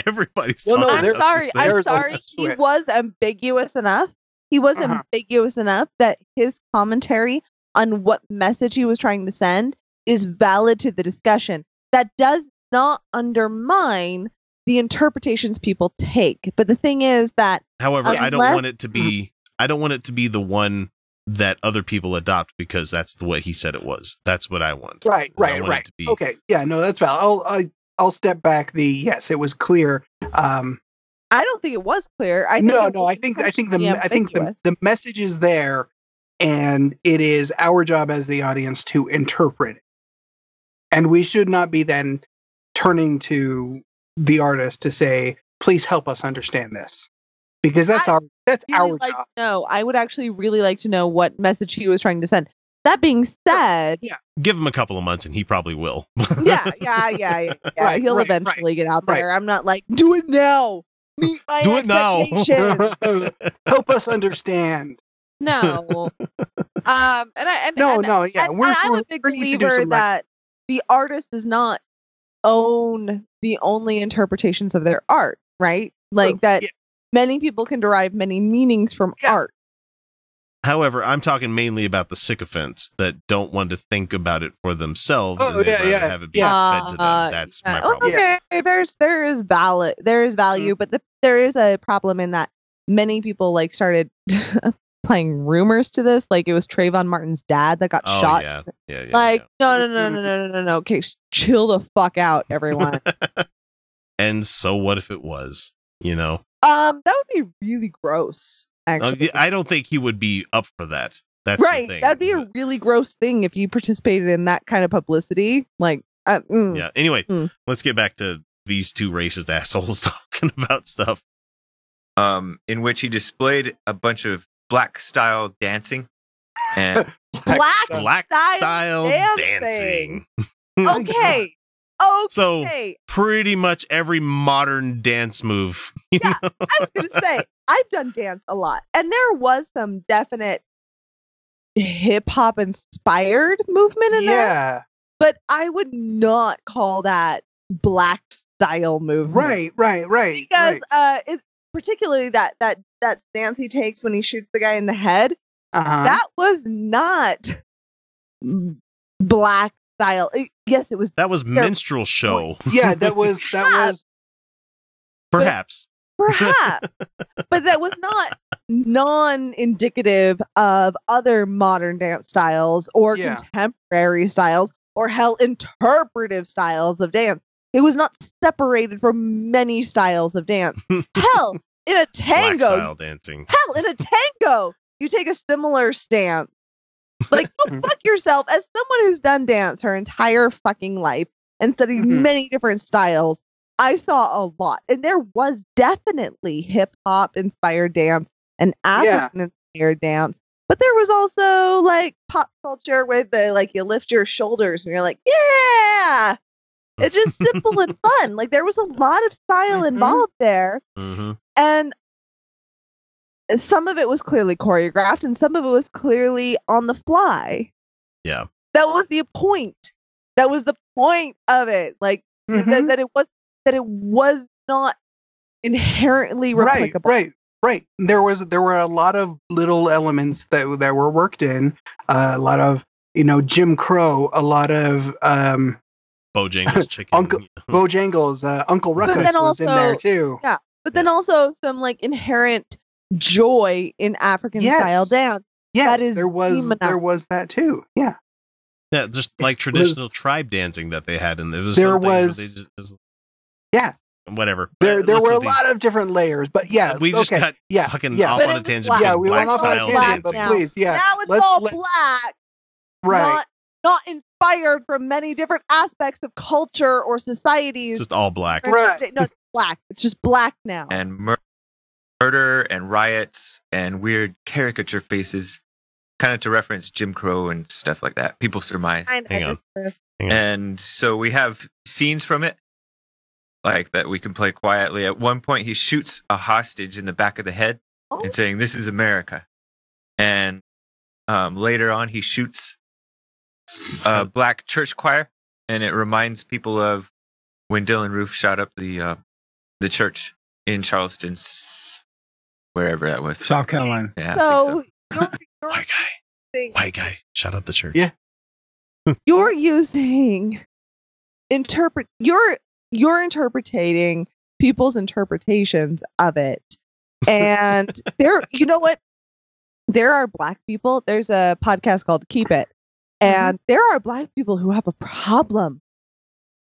everybody's. Well, no, talking I'm sorry. this thing. I'm sorry. He was ambiguous enough. He was Uh-huh. ambiguous enough that his commentary on what message he was trying to send is valid to the discussion. That does not undermine the interpretations people take. But the thing is that However, I don't want it to be. I don't want it to be the one that other people adopt because that's the way he said it was. That's what I want. right, right, want right. be- Okay, yeah, no, that's valid. I'll, I, I'll step back. The yes, it was clear. Um, I don't think it was clear. I think no, no, I think, I think the, intentionally I think the, the message is there, and it is our job as the audience to interpret it, and we should not be then turning to the artist to say, "Please help us understand this," because that's I our that's really our like job. to know. I would actually really like to know what message he was trying to send. That being said, Yeah. Give him a couple of months and he probably will. yeah, yeah, [laughs] yeah, yeah. yeah. Right, He'll right, right, eventually get out right. there. I'm not like, do it now. Meet my [laughs] Do it now." [laughs] help us understand. no. Um, and I and No, and, no, yeah, and, we're, and I'm we're a big we need to do believer some, like, that the artist does not own the only interpretations of their art, right? Like that yeah. many people can derive many meanings from Yeah. art. However, I'm talking mainly about the sycophants that don't want to think about it for themselves. Oh, yeah, yeah. Have it be yeah. fed to them. Uh, That's yeah. my problem. Okay, there's there is valid there is value, mm-hmm. but the, there is a problem in that many people like started [laughs] playing rumors to this. Like it was Trayvon Martin's dad that got oh, shot. Yeah, yeah, yeah. Like no, no, no, no, no, no, no. Okay, chill the fuck out, everyone. [laughs] and so, what if it was? You know. Um, that would be really gross. Uh, Actually, I don't think he would be up for that. That's the right? thing. That'd be a really gross thing if you participated in that kind of publicity. Like, uh, mm. yeah. Anyway, Mm. let's get back to these two racist [laughs] assholes talking about stuff. um, in which he displayed a bunch of black style dancing. And [laughs] black Black style style dancing. dancing. Okay, [laughs] okay. So pretty much every modern dance move. Yeah. know? I was gonna say I've done dance a lot, and there was some definite hip hop inspired movement in there, yeah, but I would not call that black style movement. right, right, right. Because right. uh, it, particularly that that that stance he takes when he shoots the guy in the head, uh-huh. that was not black style. It- yes, it was That was minstrel show, yeah, that was that [laughs] was perhaps. Perhaps. but that was not non indicative of other modern dance styles or Yeah. contemporary styles or hell interpretive styles of dance. It was not separated from many styles of dance. [laughs] hell, in a Black tango, style dancing. hell, in a tango, you take a similar stance. Like, go [laughs] fuck yourself. As someone who's done dance her entire fucking life and studied Mhm. many different styles, I saw a lot. And there was definitely hip hop inspired dance and African inspired dance. But there was also like pop culture where the like you lift your shoulders and you're like, yeah. [laughs] It's just simple and fun. Like there was a lot of style Mhm. involved there hmm and some of it was clearly choreographed and some of it was clearly on the fly Yeah. that was the point that was the point of it like th- Mhm. that it was that it was not inherently replicable right, right. right. There was there were a lot of little elements that that were worked in. Uh, a lot of you know Jim Crow, a lot of um, Bojangles [laughs] chicken. Uncle- Bojangles, uh, Uncle But Ruckus then was in there too. yeah but then also some like inherent joy in african style dance yes, is there was demonized. there was that too. Yeah, Yeah, just like was- traditional tribe dancing that they had, and there was There some was- they just, it was- yeah. whatever. There there listen were a these- lot of different layers, but yeah, we just okay, got yeah, fucking yeah. off But on a tangent black. yeah, we black went off on a style black tangent, but please, yeah, now it's let's- all let- black, right. not not inspired from many different aspects of culture or societies. Just all black. Right. No, it's black. It's just black now. and mur- murder and riots and weird caricature faces, kind of to reference Jim Crow and stuff like that. People surmise. I- I Hang on. Hang on. And so we have scenes from it, like that we can play quietly. At one point, he shoots a hostage in the back of the head oh, and saying, "This is America." And um, later on, he shoots a [laughs] black church choir, and it reminds people of when Dylann Roof shot up the uh, the church in Charleston, wherever that was. South Carolina. Yeah, I so, think [laughs] you're, [laughs] you're, White guy. White guy. shot up the church. Yeah. you're using interpret. You're you're interpreting people's interpretations of it, and [laughs] there. You know what? There are black people. There's a podcast called Keep It, mm-hmm. and there are black people who have a problem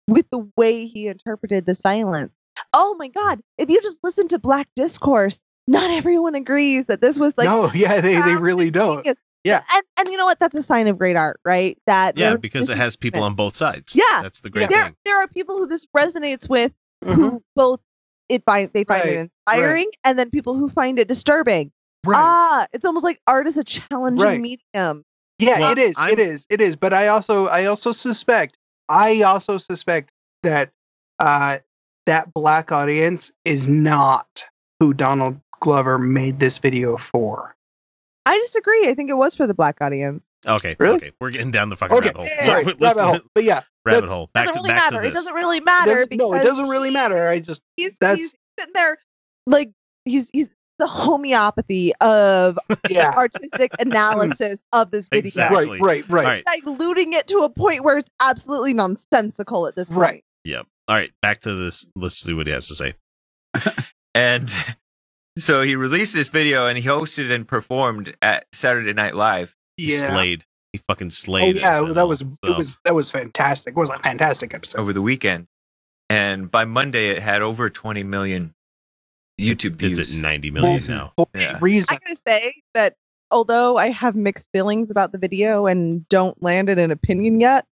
with the way he interpreted this violence. Oh my God! If you just listen to black discourse, not everyone agrees that this was like no, yeah, they, they really don't. Yeah. And and you know what? That's a sign of great art, right? That Yeah, because it has people on both sides. Yeah. That's the great there thing. there are people who this resonates with Mhm. who both it find they find Right, it inspiring and then people who find it disturbing. Right. Ah, it's almost like art is a challenging Right. medium. Yeah, Well, it is. I'm- It is. It is. But I also, I also suspect, I also suspect that uh, that black audience is not who Donald Glover made this video for. I disagree. I think it was for the black audience. Okay. Really? Okay. We're getting down the fucking Okay, rabbit hole. sorry, Let's- [laughs] rabbit hole. But yeah, [laughs] Rabbit hole. Back doesn't to really back matter. to It doesn't really matter doesn't- because no, it doesn't really matter. I just he's, that's- he's sitting there like he's he's the homeopathy of [laughs] yeah, artistic analysis of this video. Exactly. right, right, right. All right. diluting it to a point where it's absolutely nonsensical at this point. Right. Yep. All right. Back to this. Let's see what he has to say. And so he released this video and he hosted and performed at Saturday Night Live. He Yeah. slayed. He fucking Oh slayed. yeah, SNL. that was So, it was that was fantastic. It was a fantastic episode. over the weekend. And by Monday, it had over 20 million YouTube It's views. It's at 90 million Amazing. now. For Yeah. reason. I'm gonna say that although I have mixed feelings about the video and don't land in an opinion yet,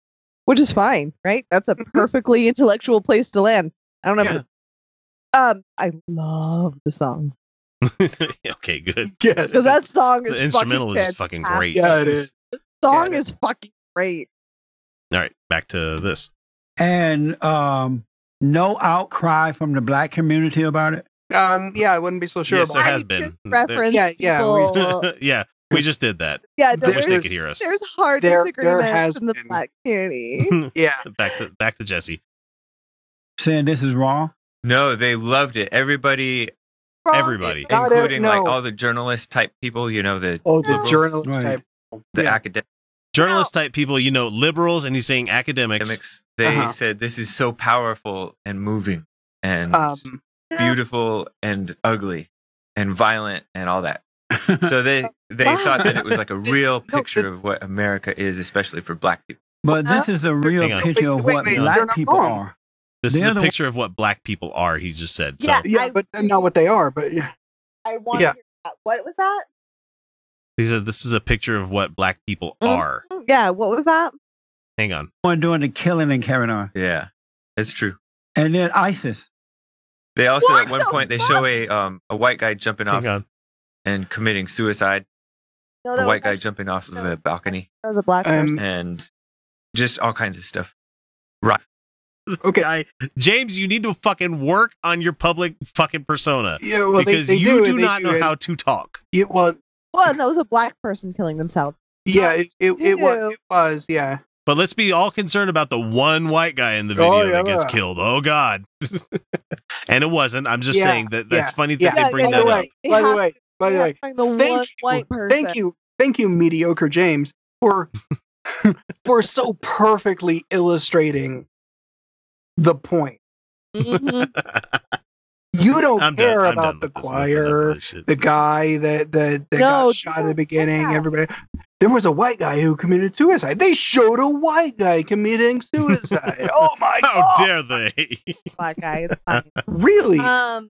which is fine, right? That's a Mhm. perfectly intellectual place to land. I don't know. Yeah. um I love the song. [laughs] okay, good. Yeah, [laughs] Because that song is The instrumental is just fucking great. yeah, it is. The song Yeah, it is fucking great. All right, back to this. And um, no outcry from the black community about it. Um, yeah, I wouldn't be so sure Yes, about there I has been. just reference Yeah, yeah, we- [laughs] yeah, we just did that. yeah, There- no, Wish they there's, could hear us. there's hard There- there disagreement has from the been. black community. Yeah, back to back to Jesse. Saying this is wrong. No, they loved it. Everybody, From- Everybody. Not every- including like all the journalist type people, you know, the oh, the No. journalist Right. type. the yeah. academics. Journalist type people, you know, liberals, and he's saying academics. They Uh-huh. said this is so powerful and moving and Um, beautiful and ugly and violent and all that. So they [laughs] they thought that it was like a [laughs] real picture of what America is, especially for black people. But this is a real picture of what wait, they're black people wrong. are. This is They're a the- picture of what black people are. He just said. So Yeah. yeah, I but not what they are. But yeah, I want Yeah. to hear that. What was that? he said this is a picture of what black people Mm. are. Yeah, what was that? Hang on. One doing the killing and carrying on. Yeah, it's true. And then ISIS. They also What at one the point they show a um a white guy jumping off on. and committing suicide. No, A white was, guy jumping off of a balcony that was a black Um, person. and just all kinds of stuff. This Okay. guy, James, you need to fucking work on your public fucking persona yeah. Well, because they, they you do, do they not know it. how to talk. Yeah, well, Well, that was a black person killing themselves. yeah, it, it, it, was, it was. Yeah, But let's be all concerned about the one white guy in the oh, video Oh, that gets yeah. killed. Oh God. [laughs] and it wasn't. I'm just Yeah, saying that that's yeah, funny that yeah. they bring by that the up. way, by the way, by the way, the thank one you, white person. thank you, thank you, mediocre James, for [laughs] for so perfectly illustrating the point. Mhm. [laughs] You don't I'm care done about the with this. That's enough of choir, the guy that that, that No, got shot at the beginning. yeah. Everybody. There was a white guy who committed suicide. They showed a white guy committing suicide. [laughs] oh my god. How god! dare they? Black guy. It's [laughs] fine. Really? Um.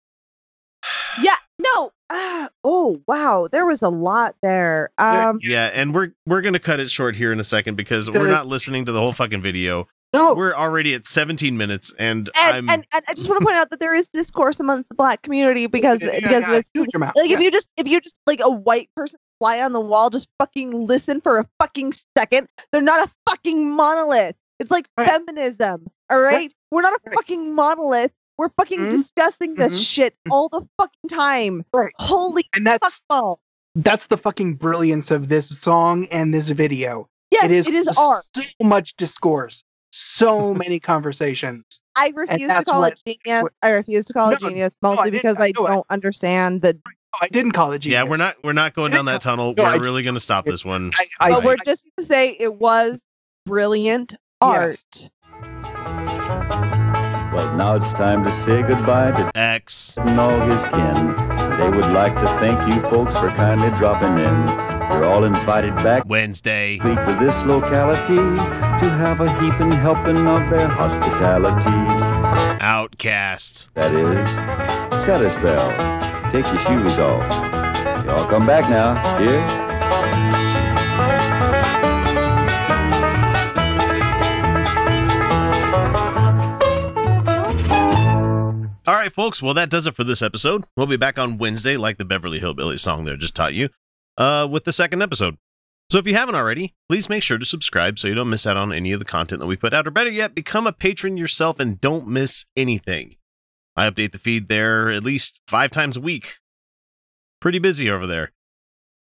Yeah. No. Uh, oh wow. There was a lot there. Um. yeah, and we're we're gonna cut it short here in a second because we're not listening to the whole fucking video. No. We're already at 17 minutes, and, And, I'm and, and I just want to point out that there is discourse amongst the black community because Yeah, yeah, because yeah, it's huge amount. like yeah. if you just if you just like a white person fly on the wall, just fucking listen for a fucking second. They're not a fucking monolith. It's like Right. feminism. All right? Right. We're not a Right. fucking monolith. We're fucking Mhm. discussing this Mhm. shit all the fucking time. Right. Holy and that's fuckball. that's the fucking brilliance of this song and this video. Yes, it is it is art. so much discourse, so many conversations. I refuse to call what- it genius. what- I refuse to call it No, genius no, I mostly because I I don't understand the No, I didn't call it genius. yeah, we're not we're not going down that tunnel. No, we're I really gonna stop this one. I, I, but we're I- just going to say it was brilliant Yes. art. Well, now it's time to say goodbye to X. and all his kin. They would like to thank you folks for kindly dropping in. You're all invited back Wednesday. to this locality to have a heaping helping of their hospitality. Outcast. That is, set a spell. Take your shoes off. Y'all come back now, dear. All right, folks. Well, that does it for this episode. We'll be back on Wednesday, like the Beverly Hillbillies song there just taught you, uh, with the second episode. So if you haven't already, please make sure to subscribe so you don't miss out on any of the content that we put out, or better yet, become a patron yourself and don't miss anything. I update the feed there at least five times a week. Pretty busy over there.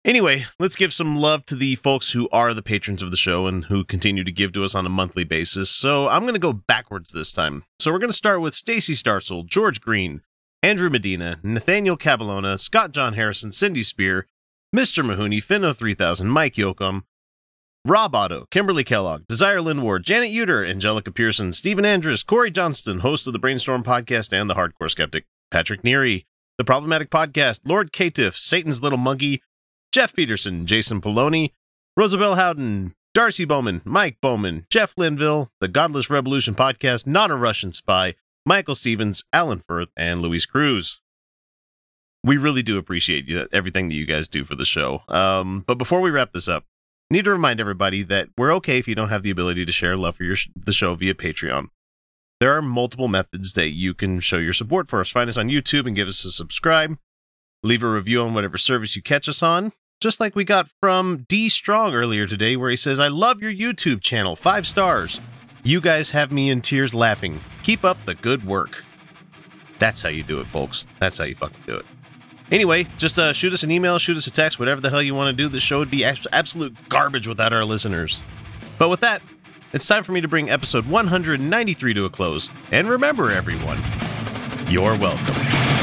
Anyway, let's give some love to the folks who are the patrons of the show and who continue to give to us on a monthly basis. So I'm going to go backwards this time. So we're going to start with Stacy Starsel, George Green, Andrew Medina, Nathaniel Cabalona, Scott John Harrison, Cindy Spear, Mr. Mahoney, Finno 3000, Mike Yoakum, Rob Otto, Kimberly Kellogg, Desire Lynn Ward, Janet Uter, Angelica Pearson, Stephen Andrus, Corey Johnston, host of the Brainstorm podcast and the Hardcore Skeptic, Patrick Neary, the Problematic Podcast, Lord Caitiff, Satan's Little Monkey, Jeff Peterson, Jason Poloni, Rosabelle Howden, Darcy Bowman, Mike Bowman, Jeff Linville, the Godless Revolution Podcast, Not a Russian Spy, Michael Stevens, Alan Firth, and Louise Cruz. We really do appreciate you, everything that you guys do for the show. Um, but before we wrap this up, I need to remind everybody that we're okay if you don't have the ability to share love for your sh- the show via Patreon. There are multiple methods that you can show your support for us. Find us on YouTube and give us a subscribe. Leave a review on whatever service you catch us on. Just like we got from D Strong earlier today, where he says, I love your YouTube channel. Five stars. You guys have me in tears laughing. Keep up the good work. That's how you do it, folks. That's how you fucking do it. Anyway, just uh, shoot us an email, shoot us a text, whatever the hell you want to do. The show would be absolute garbage without our listeners. But with that, it's time for me to bring episode 193 to a close. And remember, everyone, you're welcome.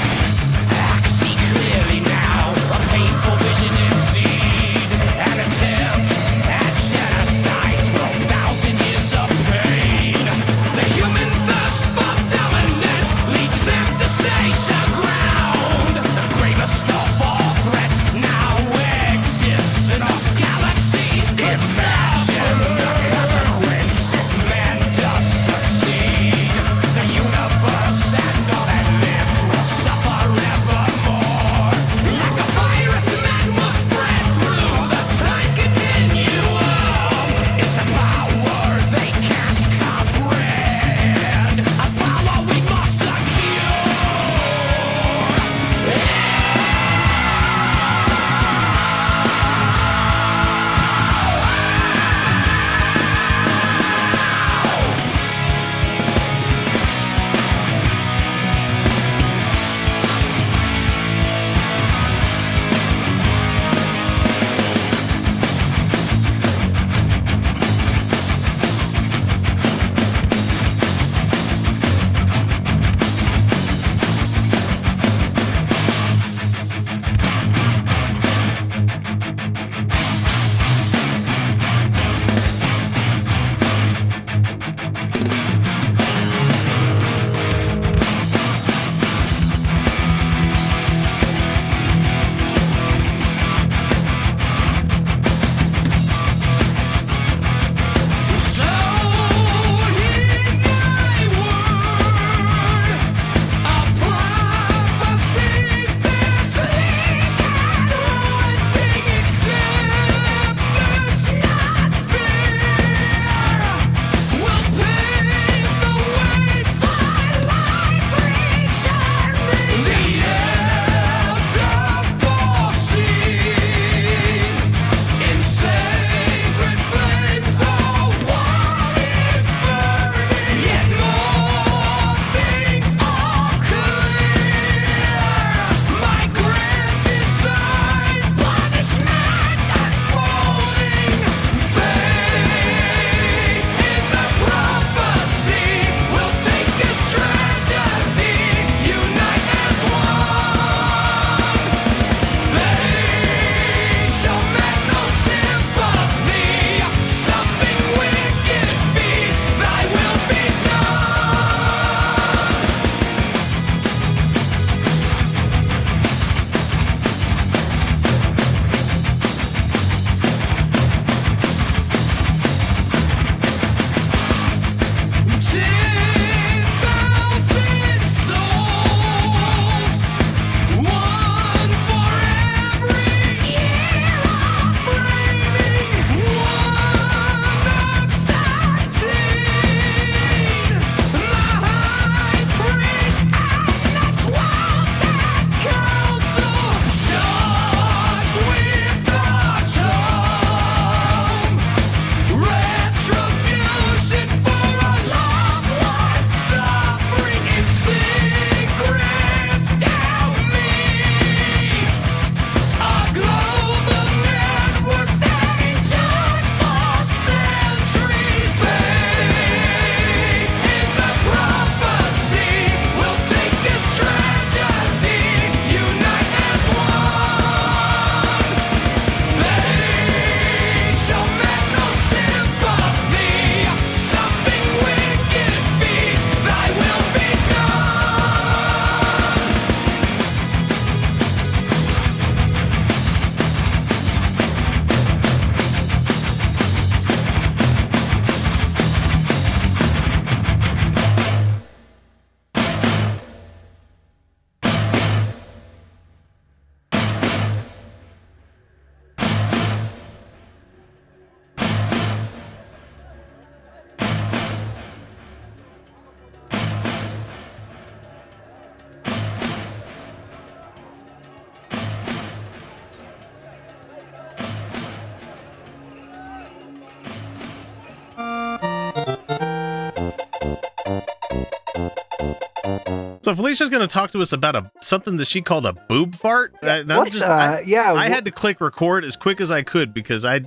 Felicia's going to talk to us about a something that she called a boob fart. Uh, and I'm What just- the- I, yeah, I wh- had to click record as quick as I could because I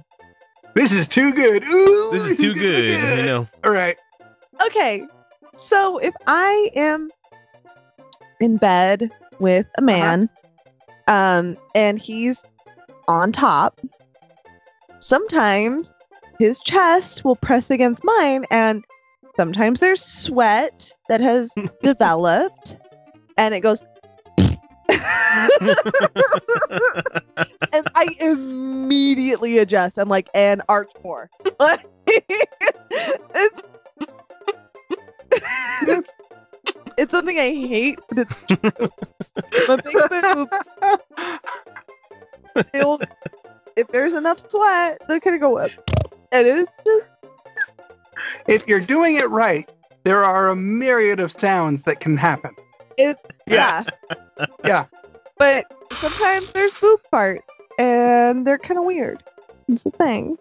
This is too good. Ooh, this is [laughs] too good. You know, All right. Okay. So if I am in bed with a man, um, and he's on top, sometimes his chest will press against mine, and sometimes there's sweat that has [laughs] developed, and it goes. [laughs] and I immediately adjust. I'm like, and arch more. it's, [laughs] it's, it's something I hate, but it's true. My big boobs. It'll, if there's enough sweat, they're gonna go up. And it's just If you're doing it right, there are a myriad of sounds that can happen. It yeah. [laughs] Yeah. But sometimes there's boob parts and they're kind of weird. It's a thing.